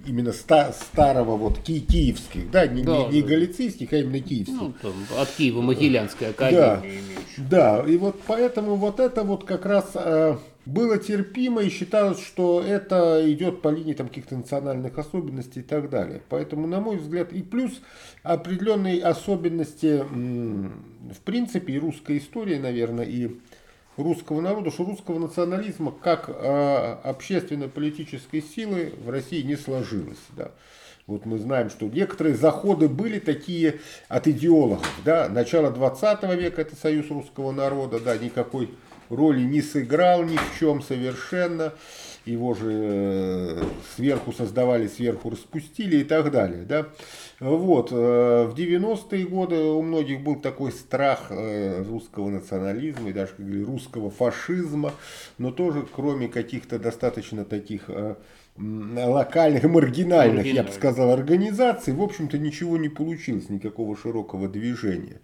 именно ста- старого вот ки- киевских, да, не, Да, не- не да. галицийских, а именно киевских. Ну, там, от Киева Могилянская Да. академия имеющая. Да, и вот поэтому вот это вот как раз э, было терпимо и считалось, что это идет по линии там каких-то национальных особенностей и так далее. Поэтому, на мой взгляд, и плюс определенные особенности, в принципе, и русской истории, наверное, и русского народа, что русского национализма как э, общественно-политической силы в России не сложилось. Да. Вот мы знаем, что некоторые заходы были такие от идеологов. Да? Начало 20 века это союз русского народа, да, никакой роли не сыграл ни в чем совершенно. Его же э, сверху создавали, сверху распустили и так далее. Да? Вот. э, В 90-е годы у многих был такой страх э, русского национализма и даже, как говорили, русского фашизма, но тоже кроме каких-то достаточно таких локальных, маргинальных, я бы Маргинальных. сказал, организаций, в общем-то ничего не получилось, никакого широкого движения.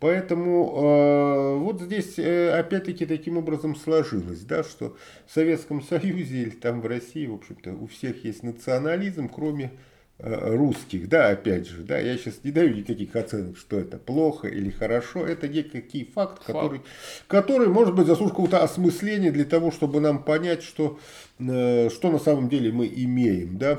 Поэтому э, вот здесь э, опять-таки таким образом сложилось, да, что в Советском Союзе или там в России, в общем-то, у всех есть национализм, кроме э, русских, да, опять же, да, я сейчас не даю никаких оценок, что это плохо или хорошо, это некий факт, который, который может быть заслуживает какого-то осмысления для того, чтобы нам понять, что, э, что на самом деле мы имеем, да,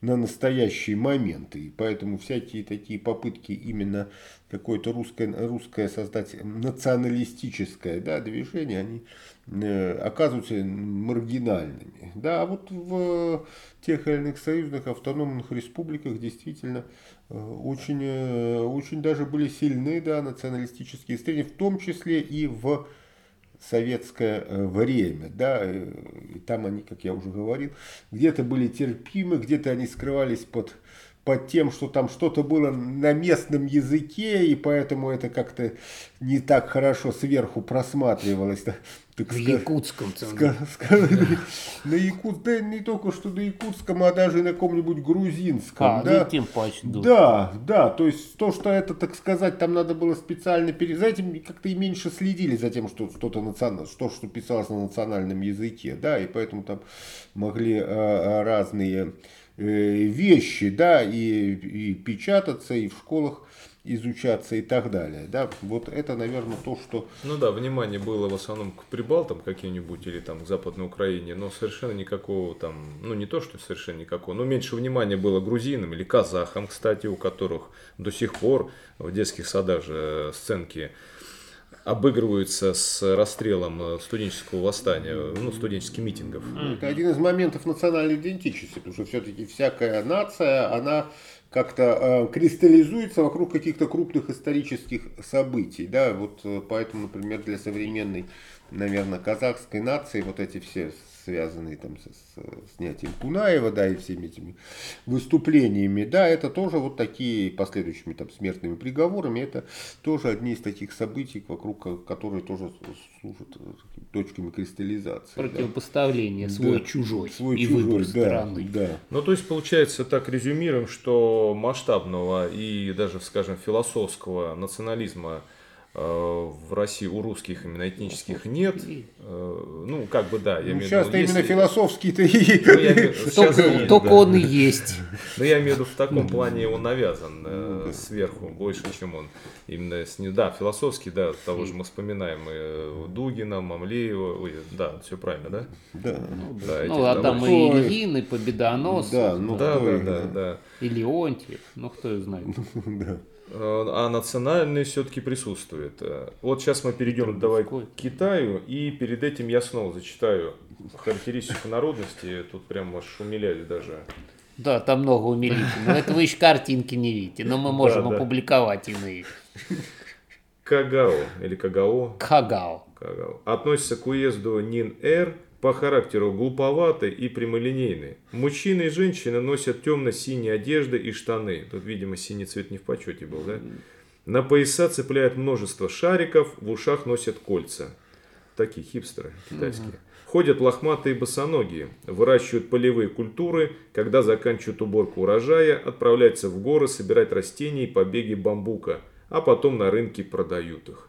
на настоящий момент. И поэтому всякие такие попытки именно какое-то русское, русское создать националистическое да, движение, они э, оказываются маргинальными. Да, а вот в тех или иных союзных автономных республиках действительно э, очень, э, очень даже были сильны да, националистические стремления, в том числе и в советское э, время, да, э, и там они, как я уже говорил, где-то были терпимы, где-то они скрывались под, под тем, что там что-то было на местном языке, и поэтому это как-то не так хорошо сверху просматривалось. Да. так в якутском на якут, да не только что на якутском, а даже на каком-нибудь грузинском. А, да, тем паче. Да, да, то есть то, что это, так сказать, там надо было специально перед этим как-то и меньше следили за тем, что что-то национальное, что, что писалось на национальном языке, да, и поэтому там могли а, разные э, вещи, да, и, и печататься, и в школах изучаться и так далее. Да? Вот это, наверное, то, что... Ну да, внимание было в основном к прибалтам каким-нибудь или там к Западной Украине, но совершенно никакого там, ну не то, что совершенно никакого, но меньше внимания было грузинам или казахам, кстати, у которых до сих пор в детских садах же сценки обыгрываются с расстрелом студенческого восстания, ну, студенческих митингов. Это один из моментов национальной идентичности, потому что все-таки всякая нация, она как-то э, кристаллизуется вокруг каких-то крупных исторических событий. Да? Вот э, поэтому, например, для современной, наверное, казахской нации вот эти все связанные там с, с снятием Кунаева, да, и всеми этими выступлениями, да, это тоже вот такие последующими там смертными приговорами, это тоже одни из таких событий, вокруг которые тоже служат точками кристаллизации. Противопоставление да. свой-чужой свой и чужой, выбор да, стороны. Да. Ну, то есть, получается, так резюмируем, что масштабного и даже, скажем, философского национализма Э, в России у русских именно этнических нет. Э, ну, как бы да. Я ну, сейчас-то именно философский-то и... Ну, только, только он и есть. Но я имею в виду, в таком плане он навязан э, ну, сверху больше, чем он именно с Да, философский, да, того же мы вспоминаем и Дугина, Мамлеева, ой, да, все правильно, да? Да. да ну, а там и Ильин, и Победонос. Да, ну, да, да. И Леонтьев, ну, кто его знает. Да. А национальный все-таки присутствует. Э, вот сейчас мы перейдем давай к Китаю, и перед этим я снова зачитаю характеристику народности. Тут прям аж умиляли даже. Да, там много умилительного. Это вы еще картинки не видите, но мы можем да, да. опубликовать иные. Кагао или Кагао. Кагао. Кагао. Относится к уезду Нин-Эр по характеру глуповатый и прямолинейный. Мужчины и женщины носят темно-синие одежды и штаны. Тут, видимо, синий цвет не в почете был, да? На пояса цепляют множество шариков, в ушах носят кольца. Такие хипстеры китайские. Ходят лохматые босоногие, выращивают полевые культуры, когда заканчивают уборку урожая, отправляются в горы собирать растения и побеги бамбука, а потом на рынке продают их.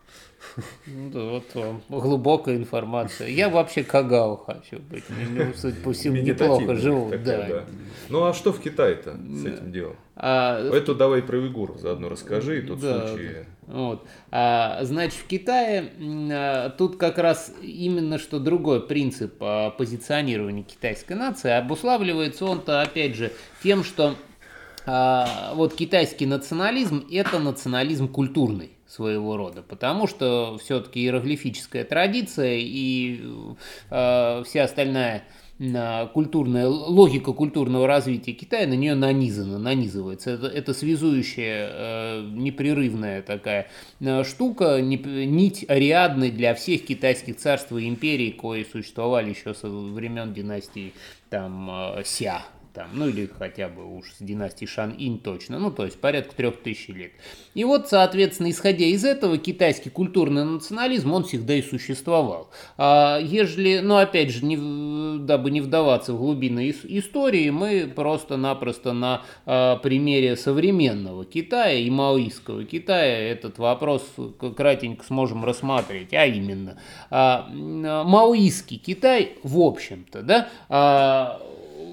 Ну, да, вот вам глубокая информация. Я вообще кагау хочу быть. Мне, судя по всему, неплохо живу. Такая, да. да. Ну а что в Китае-то с этим делом? А, Это давай про уйгуров заодно расскажи, тут да, случаи. Вот. А, значит, в Китае а, тут как раз именно что другой принцип а, позиционирования китайской нации обуславливается он-то, опять же, тем, что а, вот китайский национализм – это национализм культурный своего рода, потому что все-таки иероглифическая традиция и э, вся остальная э, культурная логика культурного развития Китая на нее нанизана, нанизывается. Это, это связующая э, непрерывная такая э, штука, не, нить ариадной для всех китайских царств и империй, кои существовали еще со времен династии там э, Ся, там, ну или хотя бы уж с династии Шан-Инь точно, ну то есть порядка трех тысяч лет. И вот, соответственно, исходя из этого, китайский культурный национализм, он всегда и существовал. А ежели, ну опять же, не, дабы не вдаваться в глубины истории, мы просто-напросто на а, примере современного Китая и маоистского Китая этот вопрос кратенько сможем рассмотреть, а именно, а, маоистский Китай, в общем-то, да, а,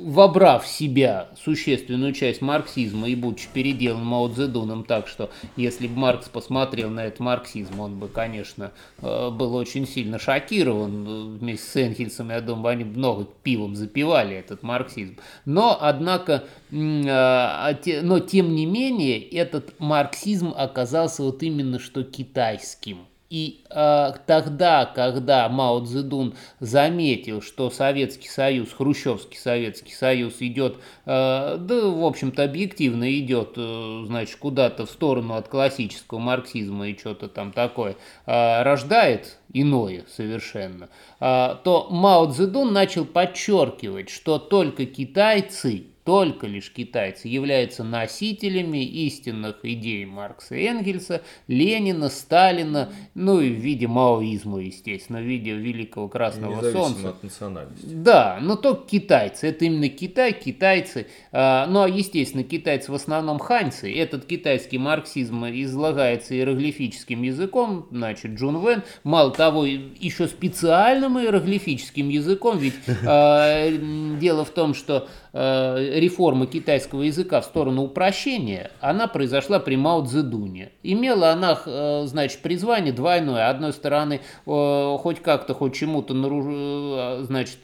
вобрав в себя существенную часть марксизма и будучи переделан Мао Цзэдуном так, что если бы Маркс посмотрел на этот марксизм, он бы, конечно, э, был очень сильно шокирован. Вместе с Энгельсом, я думаю, они много пивом запивали этот марксизм. Но, однако, э, а но тем не менее, этот марксизм оказался вот именно что китайским – и э, тогда, когда Мао Цзэдун заметил, что Советский Союз, Хрущевский Советский Союз идет, э, да, в общем-то, объективно идет, э, значит, куда-то в сторону от классического марксизма и что-то там такое, э, рождает иное совершенно, э, то Мао Цзэдун начал подчеркивать, что только китайцы только лишь китайцы являются носителями истинных идей Маркса и Энгельса, Ленина, Сталина, ну и в виде маоизма, естественно, в виде великого красного солнца. от национальности. Да, но только китайцы. Это именно Китай, китайцы. А, ну а естественно, китайцы в основном ханьцы. Этот китайский марксизм излагается иероглифическим языком, значит, Джун Вен. Мало того, еще специальным иероглифическим языком, ведь э, дело в том, что э, реформа китайского языка в сторону упрощения, она произошла при Мао Цзэдуне. Имела она, э, значит, призвание двойное. Одной стороны, э, хоть как-то, хоть чему-то, значит,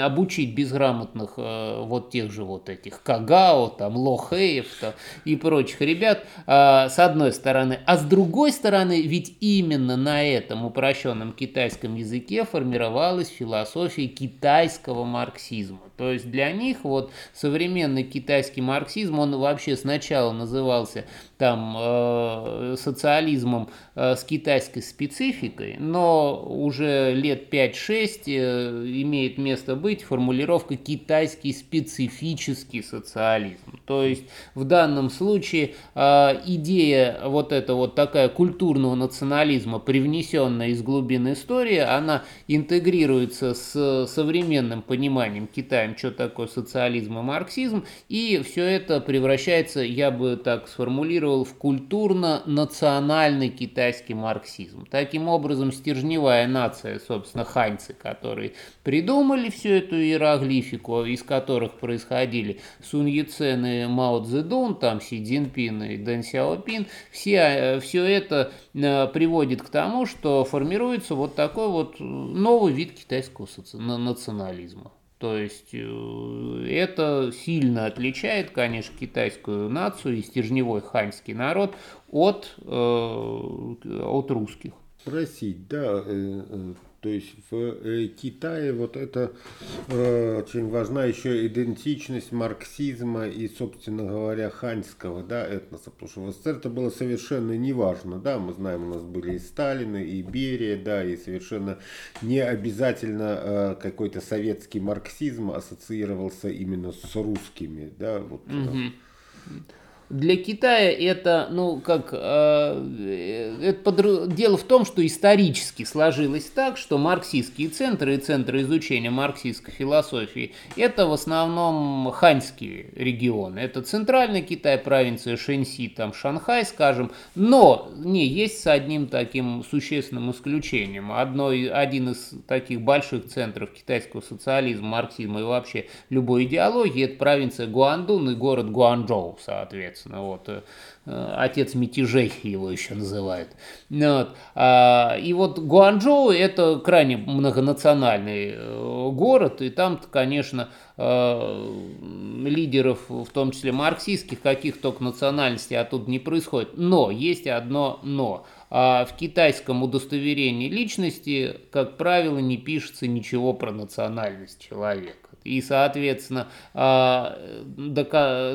обучить безграмотных вот тех же вот этих Кагао, там, Лохеев там, и прочих ребят, с одной стороны. А с другой стороны, ведь именно на этом упрощенном китайском языке формировалась философия китайского марксизма. То есть для них вот современный китайский марксизм, он вообще сначала назывался там э, социализмом э, с китайской спецификой, но уже лет 5-6 э, имеет место быть формулировка китайский специфический социализм. То есть в данном случае э, идея вот эта вот такая культурного национализма, привнесенная из глубин истории, она интегрируется с современным пониманием Китаем, что такое социализм и марксизм, и все это превращается, я бы так сформулировал, в культурно-национальный китайский марксизм. Таким образом, стержневая нация, собственно, ханьцы, которые придумали всю эту иероглифику, из которых происходили Сунь Яцен и Мао Цзэдун, там Си Цзиньпин и Дэн Сяопин, все, э, все это э, приводит к тому, что формируется вот такой вот новый вид китайского национализма. То есть э, это сильно отличает, конечно, китайскую нацию и стержневой ханьский народ от, от русских. Спросить, да, то есть в э, Китае вот это э, очень важна еще идентичность марксизма и, собственно говоря, ханьского да, этноса. Потому что в СССР это было совершенно неважно. Да, мы знаем, у нас были и Сталины, и Берия, да, и совершенно не обязательно э, какой-то советский марксизм ассоциировался именно с русскими. Да, вот, mm-hmm. Для Китая это, ну, как, э, это под... дело в том, что исторически сложилось так, что марксистские центры и центры изучения марксистской философии это в основном ханьские регионы. Это центральный Китай, провинция Шэньси, там Шанхай, скажем, но не есть с одним таким существенным исключением. Одно, один из таких больших центров китайского социализма, марксизма и вообще любой идеологии это провинция Гуандун и город Гуанчжоу, соответственно соответственно, вот, э, отец мятежей его еще называют. Вот. А, и вот Гуанчжоу это крайне многонациональный э, город, и там, конечно, э, лидеров, в том числе марксистских, каких только национальностей, а тут не происходит. Но есть одно но. А в китайском удостоверении личности, как правило, не пишется ничего про национальность человека. И, соответственно, а,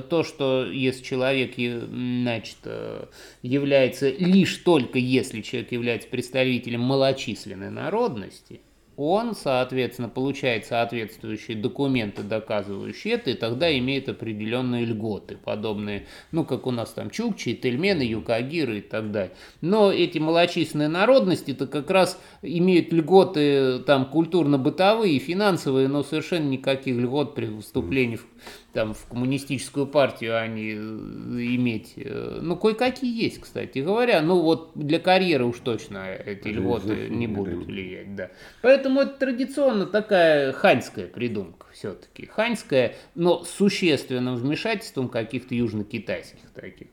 то, что если человек значит, э, является лишь только если человек является представителем малочисленной народности, он, соответственно, получает соответствующие документы, доказывающие это, и тогда имеет определенные льготы, подобные, ну, как у нас там чукчи, тельмены, юкагиры и так далее. Но эти малочисленные народности-то как раз имеют льготы там культурно-бытовые, финансовые, но совершенно никаких льгот при вступлении в там в коммунистическую партию они э, иметь. Э, ну, кое-какие есть, кстати говоря. Ну, вот для карьеры уж точно эти льготы не будут влиять, да. Поэтому это традиционно такая ханьская придумка все-таки. Ханьская, но с существенным вмешательством каких-то южно-китайских таких.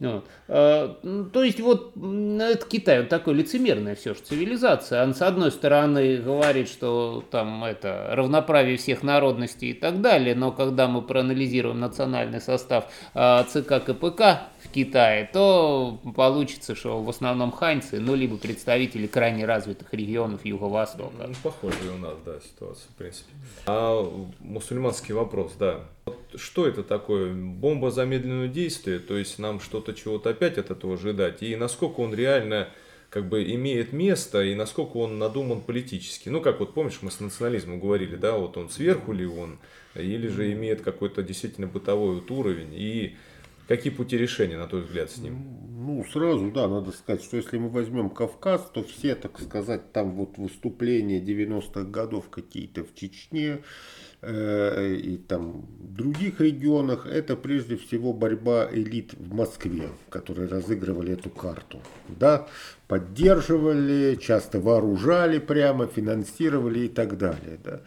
Вот. А, то есть вот это Китай, он такой лицемерная все же цивилизация. Он с одной стороны говорит, что там это равноправие всех народностей и так далее, но когда мы проанализируем национальный состав а, ЦК КПК в Китае, то получится, что в основном ханьцы, ну либо представители крайне развитых регионов Юго-Востока. Ну, похожая у нас, да, ситуация, в принципе. А мусульманский вопрос, да. Что это такое? Бомба замедленного действия? То есть нам что-то чего-то опять от этого ожидать? И насколько он реально как бы имеет место и насколько он надуман политически. Ну, как вот помнишь, мы с национализмом говорили, да, вот он сверху ли он, или же имеет какой-то действительно бытовой вот уровень, и какие пути решения, на твой взгляд, с ним? Ну, сразу, да, надо сказать, что если мы возьмем Кавказ, то все, так сказать, там вот выступления 90-х годов какие-то в Чечне, Э, и там в других регионах, это прежде всего борьба элит в Москве, которые разыгрывали эту карту. Да, поддерживали, часто вооружали прямо, финансировали и так далее. Да.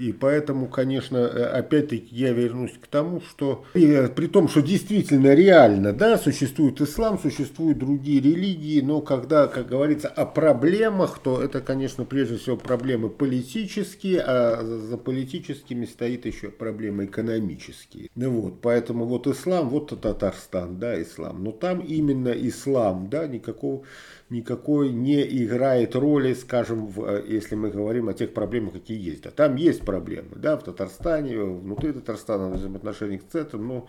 И поэтому, конечно, э, опять-таки я вернусь к тому, что и, при том, что действительно реально, да, существует ислам, существуют другие религии, но когда, как говорится, о проблемах, то это, конечно, прежде всего проблемы политические, а за политическими стоит еще проблемы экономические. Ну вот, поэтому вот ислам, вот Татарстан, да, ислам. Но там именно ислам, да, никакого никакой не играет роли, скажем, в, э, если мы говорим о тех проблемах, какие есть. А там есть проблемы, да, в Татарстане, внутри Татарстана, в взаимоотношении к центрам, но Э,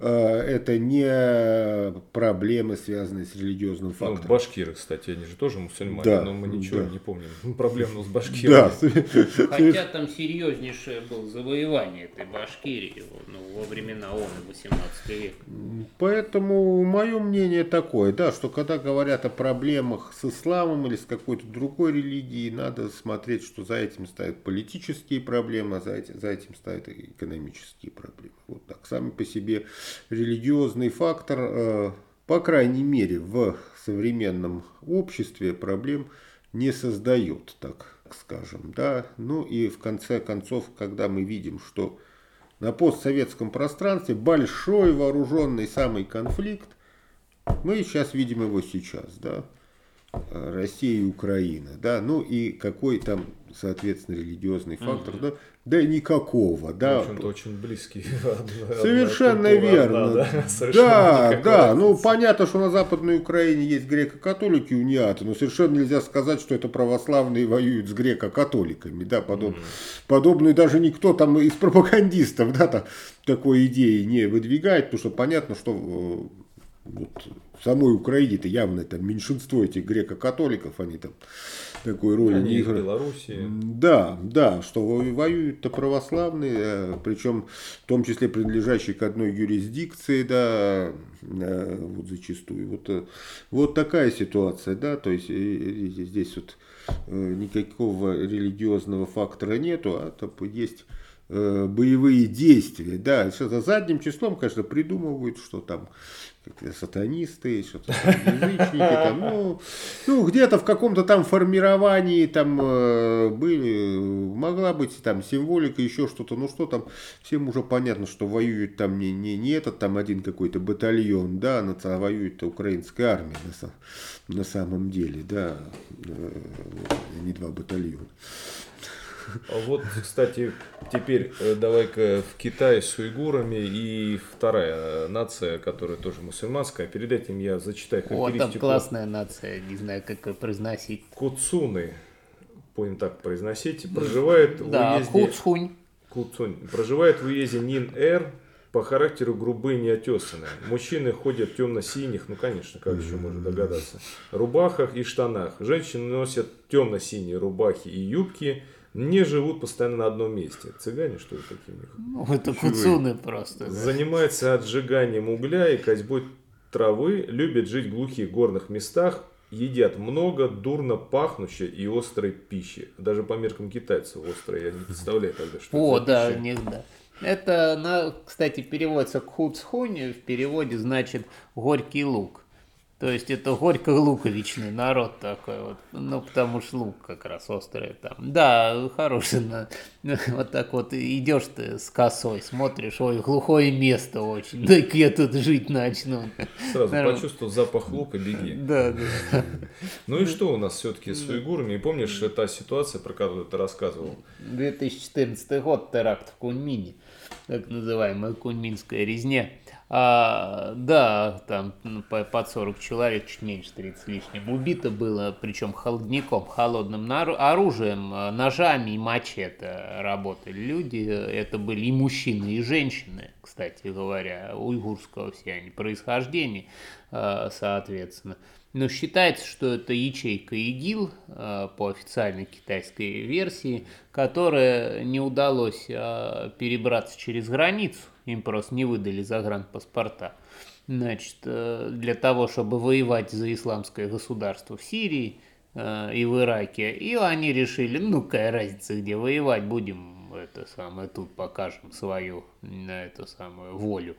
это не проблемы, связанные с религиозным ну, фактором. Ну, башкиры, кстати, они же тоже мусульмане, да, но мы ничего да. не помним. Проблем с башкирами. Да. Хотя там серьезнейшее было завоевание этой Башкирии ну, во времена ООН 18 века. Поэтому мое мнение такое, да, что когда говорят о проблемах с исламом или с какой-то другой религией, надо смотреть, что за этим стоят политические проблемы, а за этим, за этим стоят экономические проблемы. Вот так, сами по себе религиозный фактор, э, по крайней мере, в современном обществе проблем не создает, так скажем. Да? Ну и в конце концов, когда мы видим, что на постсоветском пространстве большой вооруженный самый конфликт, мы сейчас видим его сейчас, да, Россия и Украина, да, ну и какой там, соответственно, религиозный фактор, mm-hmm. да, да никакого, да. В общем-то, очень близкий. Совершенно верно. да, да, да. ну понятно, что на Западной Украине есть греко-католики униаты, но совершенно нельзя сказать, что это православные воюют с греко-католиками, да, подоб... mm-hmm. подобные даже никто там из пропагандистов, да, так, такой идеи не выдвигает, потому что понятно, что э, вот, в самой Украине-то явно там меньшинство этих греко-католиков, они там такой роли они не играют. Белоруссии. Да, да, что воюют-то православные, э, причем в том числе принадлежащие к одной юрисдикции, да, э, вот зачастую. Вот, э, вот такая ситуация, да, то есть здесь вот никакого религиозного фактора нету, а то есть боевые действия. Да, за задним числом, конечно, придумывают, что там сатанисты, что-то язычники, там, ну, ну где-то в каком-то там формировании там э, были, могла быть там символика, еще что-то, ну что там, всем уже понятно, что воюет там не, не, не этот там один какой-то батальон, да, а воюет украинская армия на, на самом деле, да, э, не два батальона. А вот, кстати, теперь э, давай-ка в Китае с уйгурами и вторая нация, которая тоже мусульманская. Перед этим я зачитаю характеристику. О, там классная нация, не знаю, как ее произносить. Куцуны, будем так произносить, проживает да, в уезде... Куцхунь. Куцунь. Проживает в уезде Нин-Эр, по характеру грубые неотесанные. Мужчины ходят в темно-синих, ну конечно, как еще можно догадаться, рубахах и штанах. Женщины носят темно-синие рубахи и юбки, не живут постоянно на одном месте. Цыгане, что ли, такие у? Ну, это куцуны просто. Да. Занимается отжиганием угля и козьбой травы, любят жить в глухих горных местах, едят много дурно пахнущей и острой пищи. Даже по меркам китайцев острой, я не представляю тогда, что О, да, у них, да. Это, кстати, переводится куцхунь, в переводе значит горький лук. То есть это горько-луковичный народ такой вот. Ну, потому что лук как раз острый там. Да, хороший. На, вот так вот идешь ты с косой, смотришь, ой, глухое место очень. Да я тут жить начну. Сразу Народ. почувствовал запах лука, беги. Да, да. Ну и что у нас все-таки с уйгурами? Помнишь, та ситуация, про которую ты рассказывал? 2014 год, теракт в Куньмине, так называемая Куньминская резня. А, да, там ну, под 40 человек, чуть меньше 30 с лишним, убито было, причем холодником, холодным оружием, а, ножами и мачете работали люди. Это были и мужчины, и женщины, кстати говоря, уйгурского все они происхождения. соответственно. Но считается, что это ячейка ИГИЛ по официальной китайской версии, которая не удалось перебраться через границу, им просто не выдали загранпаспорта. Значит, для того, чтобы воевать за исламское государство в Сирии и в Ираке, и они решили, ну какая разница, где воевать будем, это самое, тут покажем свою, на эту самую волю.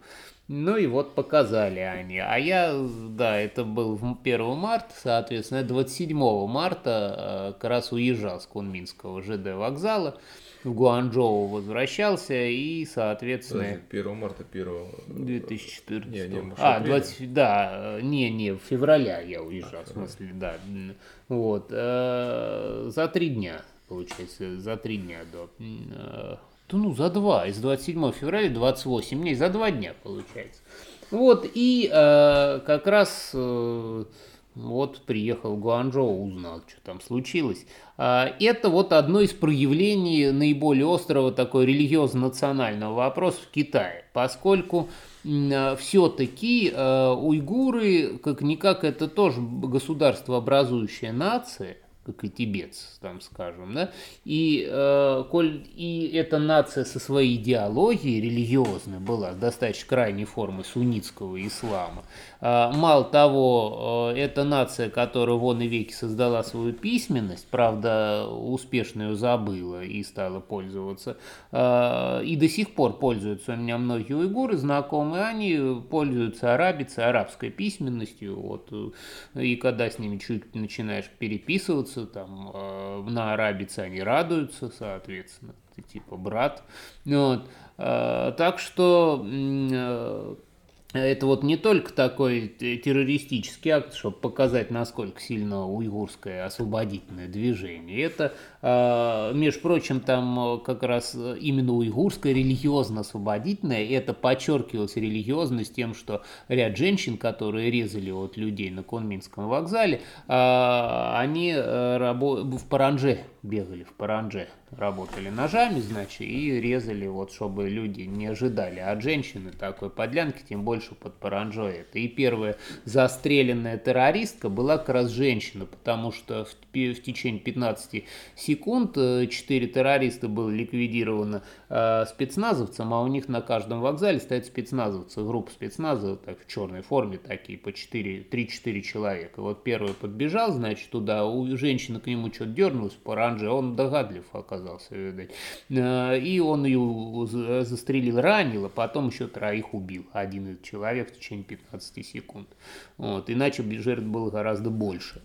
Ну и вот показали они. А я, да, это был 1 марта, соответственно, 27 марта как раз уезжал с Кунминского ЖД вокзала в Гуанчжоу возвращался и, соответственно... Подожди, 1 марта 1 2014. Не, не, а, 20, да, не, не, в февраля я уезжал, а, в смысле, да. Вот, э, за три дня получается, за три дня до... Э, ну, за два, из 27 февраля 28 дней, за два дня получается. Вот, и э, как раз э, вот приехал Гуанчжоу, узнал, что там случилось. Э, это вот одно из проявлений наиболее острого такой религиозно-национального вопроса в Китае, поскольку э, все-таки э, уйгуры, как-никак, это тоже государство образующая нация – как и тибетцы, там скажем, да, и, э, коль, и эта нация со своей идеологией религиозной была достаточно крайней формы суннитского ислама, э, мало того, э, это нация, которая в он и веки создала свою письменность, правда, успешно ее забыла и стала пользоваться, э, и до сих пор пользуются у меня многие уйгуры, знакомые, они пользуются арабицей, арабской письменностью, вот, и когда с ними чуть начинаешь переписываться, радуются, там, э, на арабице они радуются, соответственно, ты типа брат. Вот. Э, так что э, это вот не только такой террористический акт, чтобы показать, насколько сильно уйгурское освободительное движение. Это, а, между прочим, там как раз именно уйгурское религиозно-освободительное, это подчеркивалось религиозность тем, что ряд женщин, которые резали вот людей на Конминском вокзале, а, они в Паранже бегали, в Паранже работали ножами, значит, и резали, вот, чтобы люди не ожидали от женщины такой подлянки, тем больше под паранжой это. И первая застреленная террористка была как раз женщина, потому что в, в течение 15 секунд 4 э, террориста было ликвидировано э, спецназовцам, а у них на каждом вокзале стоят спецназовцы, группа спецназа так, в черной форме такие, по 4, 3-4 человека. Вот первый подбежал, значит, туда, у женщины к нему что-то дернулась, паранже, он догадлив оказался видать. Э, и он ее застрелил, ранил, а потом еще троих убил. Один человек в течение 15 секунд. Вот. Иначе жертв было гораздо больше.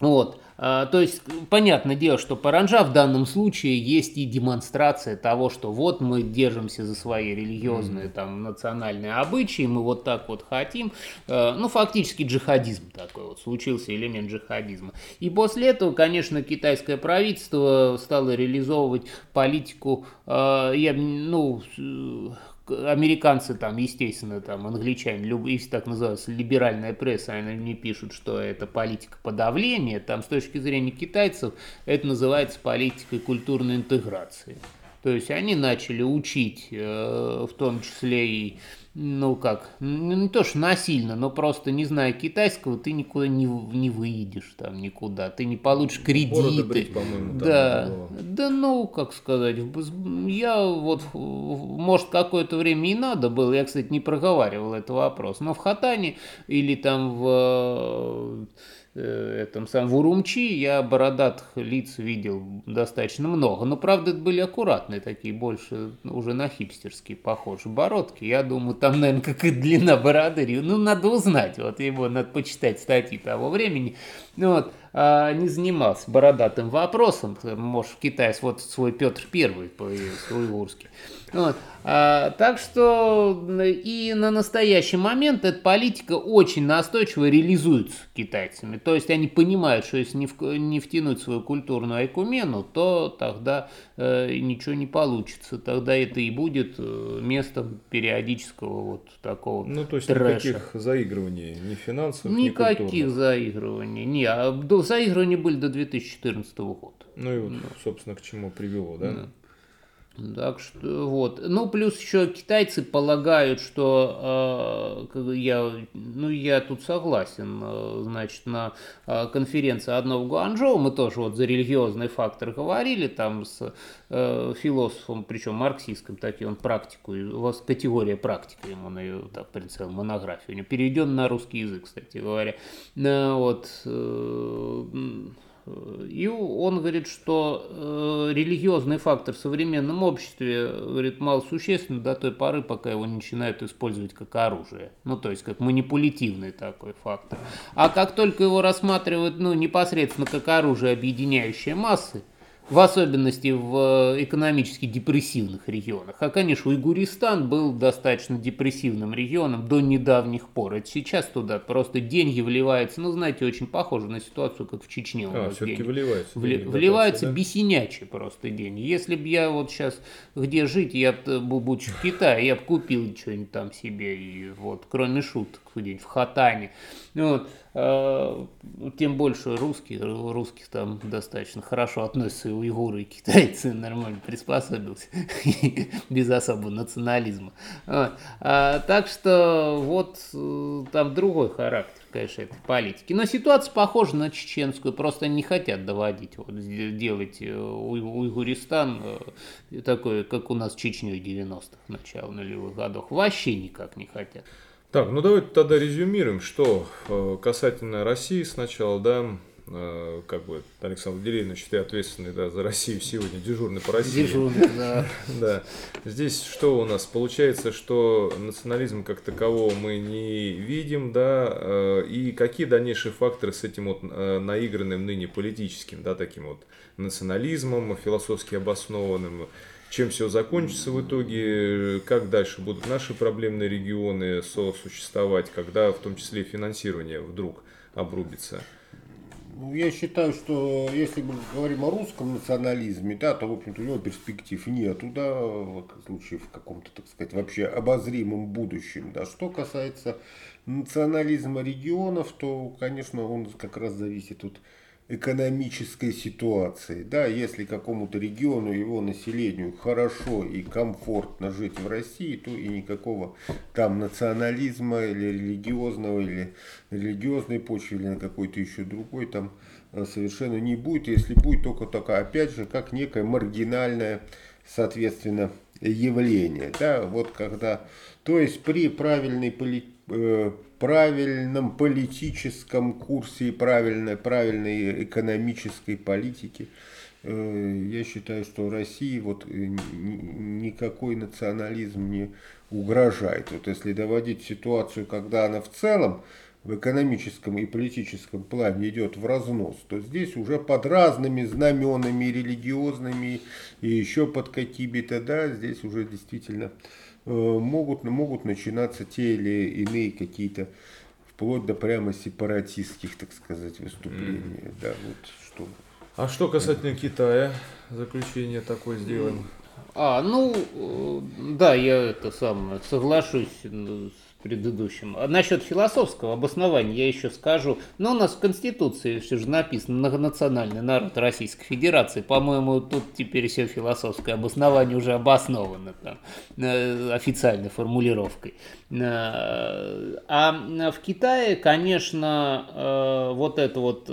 Вот. А, то есть, понятное дело, что паранжа в данном случае есть и демонстрация того, что вот мы держимся за свои религиозные, там, национальные обычаи, мы вот так вот хотим. А, ну, фактически джихадизм такой вот, случился элемент джихадизма. И после этого, конечно, китайское правительство стало реализовывать политику, а, я, ну, американцы там, естественно, там, англичане, люб, если так называется, либеральная пресса, они не пишут, что это политика подавления, там, с точки зрения китайцев, это называется политикой культурной интеграции. То есть они начали учить, э, в том числе и ну как, ну, не то что насильно, но просто не зная китайского, ты никуда не, не выйдешь там никуда, ты не получишь кредиты. Брить, по-моему, да, да, ну как сказать, я вот, может какое-то время и надо было, я, кстати, не проговаривал этот вопрос, но в Хатане или там в этом самом в Урумчи я бородатых лиц видел достаточно много. Но, правда, это были аккуратные такие, больше уже на хипстерские похожи бородки. Я думаю, там, наверное, как и длина бороды. Ну, надо узнать, вот его надо почитать статьи того времени. Ну, вот, а, не занимался бородатым вопросом. Может, в Китае вот свой Петр Первый появился, уйгурский. Вот. А, так что и на настоящий момент эта политика очень настойчиво реализуется китайцами. То есть они понимают, что если не, в, не втянуть свою культурную айкумену, то тогда э, ничего не получится. Тогда это и будет э, местом периодического вот такого Ну, то есть трэша. никаких заигрываний, ни финансовых, Никаких ни заигрываний. Не, а до, заигрывания были до 2014 года. Ну и вот, собственно, к чему привело, да? да. Так что вот. Ну, плюс еще китайцы полагают, что э, я, ну, я тут согласен, э, значит, на э, конференции одного в Гуанчжоу мы тоже вот за религиозный фактор говорили, там с э, философом, причем марксистским, так и он практику, у вас категория практика, ему на ее так представил монографию, у него переведен на русский язык, кстати говоря. Э, вот, э, и он говорит, что э, религиозный фактор в современном обществе говорит, мало существенный до той поры, пока его начинают использовать как оружие. Ну, то есть, как манипулятивный такой фактор. А как только его рассматривают ну, непосредственно как оружие, объединяющее массы, в особенности в э, экономически депрессивных регионах. А, конечно, Уйгуристан был достаточно депрессивным регионом до недавних пор. Это сейчас туда просто деньги вливаются, ну, знаете, очень похоже на ситуацию, как в Чечне. А, все-таки вливаются. Вли, вливаются да? бесенячие просто деньги. Если бы я вот сейчас где жить, я бы, будучи в Китае, я бы купил что-нибудь там себе, и вот, кроме шуток, где-нибудь в Хатане. Вот. А, тем больше русских, русских там достаточно хорошо относятся и уйгуры, и китайцы нормально приспособился, без особого национализма. А, так что вот э, там другой характер, конечно, этой политики. Но ситуация похожа на чеченскую, просто не хотят доводить, вот, делать э, Уйгуристан э, такой, как у нас Чечню 90-х, начала нулевых годов. Вообще никак не хотят. Так, ну давайте тогда резюмируем, что э, касательно России сначала, да, э, как бы Александр Владимирович, ты ответственный да, за Россию сегодня, дежурный по России. Дежурный, да. да. Здесь что у нас? Получается, что национализм как такового мы не видим, да, э, и какие дальнейшие факторы с этим вот наигранным ныне политическим, да, таким вот национализмом, философски обоснованным, чем все закончится в итоге, как дальше будут наши проблемные регионы сосуществовать, когда в том числе финансирование вдруг обрубится. Ну, я считаю, что если мы говорим о русском национализме, да, то, в общем-то, у него перспектив нету, да, в случае в каком-то, так сказать, вообще обозримом будущем. Да. Что касается национализма регионов, то, конечно, он как раз зависит от экономической ситуации. Да, если какому-то региону, его населению хорошо и комфортно жить в России, то и никакого там национализма или религиозного, или религиозной почвы, или на какой-то еще другой там э, совершенно не будет. Если будет только такая, опять же, как некое маргинальное, соответственно, явление. Да, вот когда, то есть при правильной политике Э, правильном политическом курсе и правильной, правильной экономической политике. Э, я считаю, что России вот э, никакой национализм не угрожает. Вот если доводить ситуацию, когда она в целом в экономическом и политическом плане идет в разнос, то здесь уже под разными знаменами религиозными и еще под какими-то, да, здесь уже действительно могут, могут начинаться те или иные какие-то, вплоть до прямо сепаратистских, так сказать, выступления. Mm. Да, вот что. А что касательно Китая, заключение такое сделаем? А, ну, э, да, я это самое соглашусь с предыдущем. А насчет философского обоснования я еще скажу. Но у нас в Конституции все же написано многонациональный народ Российской Федерации. По-моему, тут теперь все философское обоснование уже обосновано там, э, официальной формулировкой. Э, а в Китае, конечно, э, вот это вот,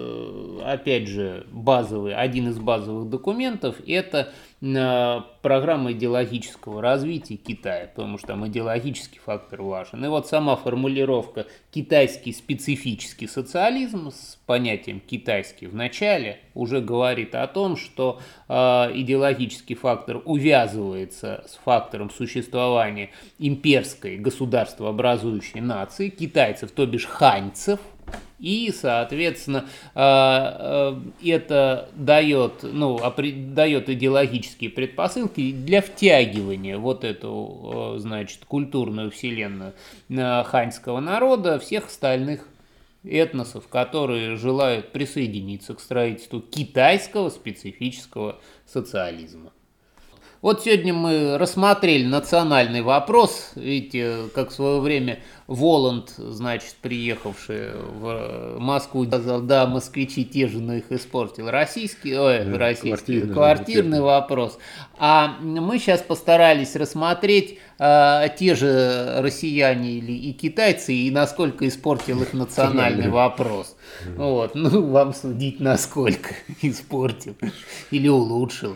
опять же, базовый, один из базовых документов, это программа идеологического развития Китая, потому что там идеологический фактор важен. И вот сама формулировка «китайский специфический социализм» с понятием «китайский» в начале уже говорит о том, что э, идеологический фактор увязывается с фактором существования имперской государствообразующей нации, китайцев, то бишь ханьцев – и, соответственно, а, а, это дает, ну, дает идеологические предпосылки для втягивания вот эту, а, значит, культурную вселенную ханьского народа, всех остальных этносов, которые желают присоединиться к строительству китайского специфического социализма. Вот сегодня мы рассмотрели национальный вопрос. Видите, как в свое время Воланд, значит, приехавший в Москву, сказал, да, москвичи те же, но их испортил российский, ой, Да, российский квартирный, квартирный вопрос. А мы сейчас постарались рассмотреть а, те же россияне или и китайцы, и насколько испортил их национальный вопрос. Вот, ну, вам судить, насколько испортил или улучшил.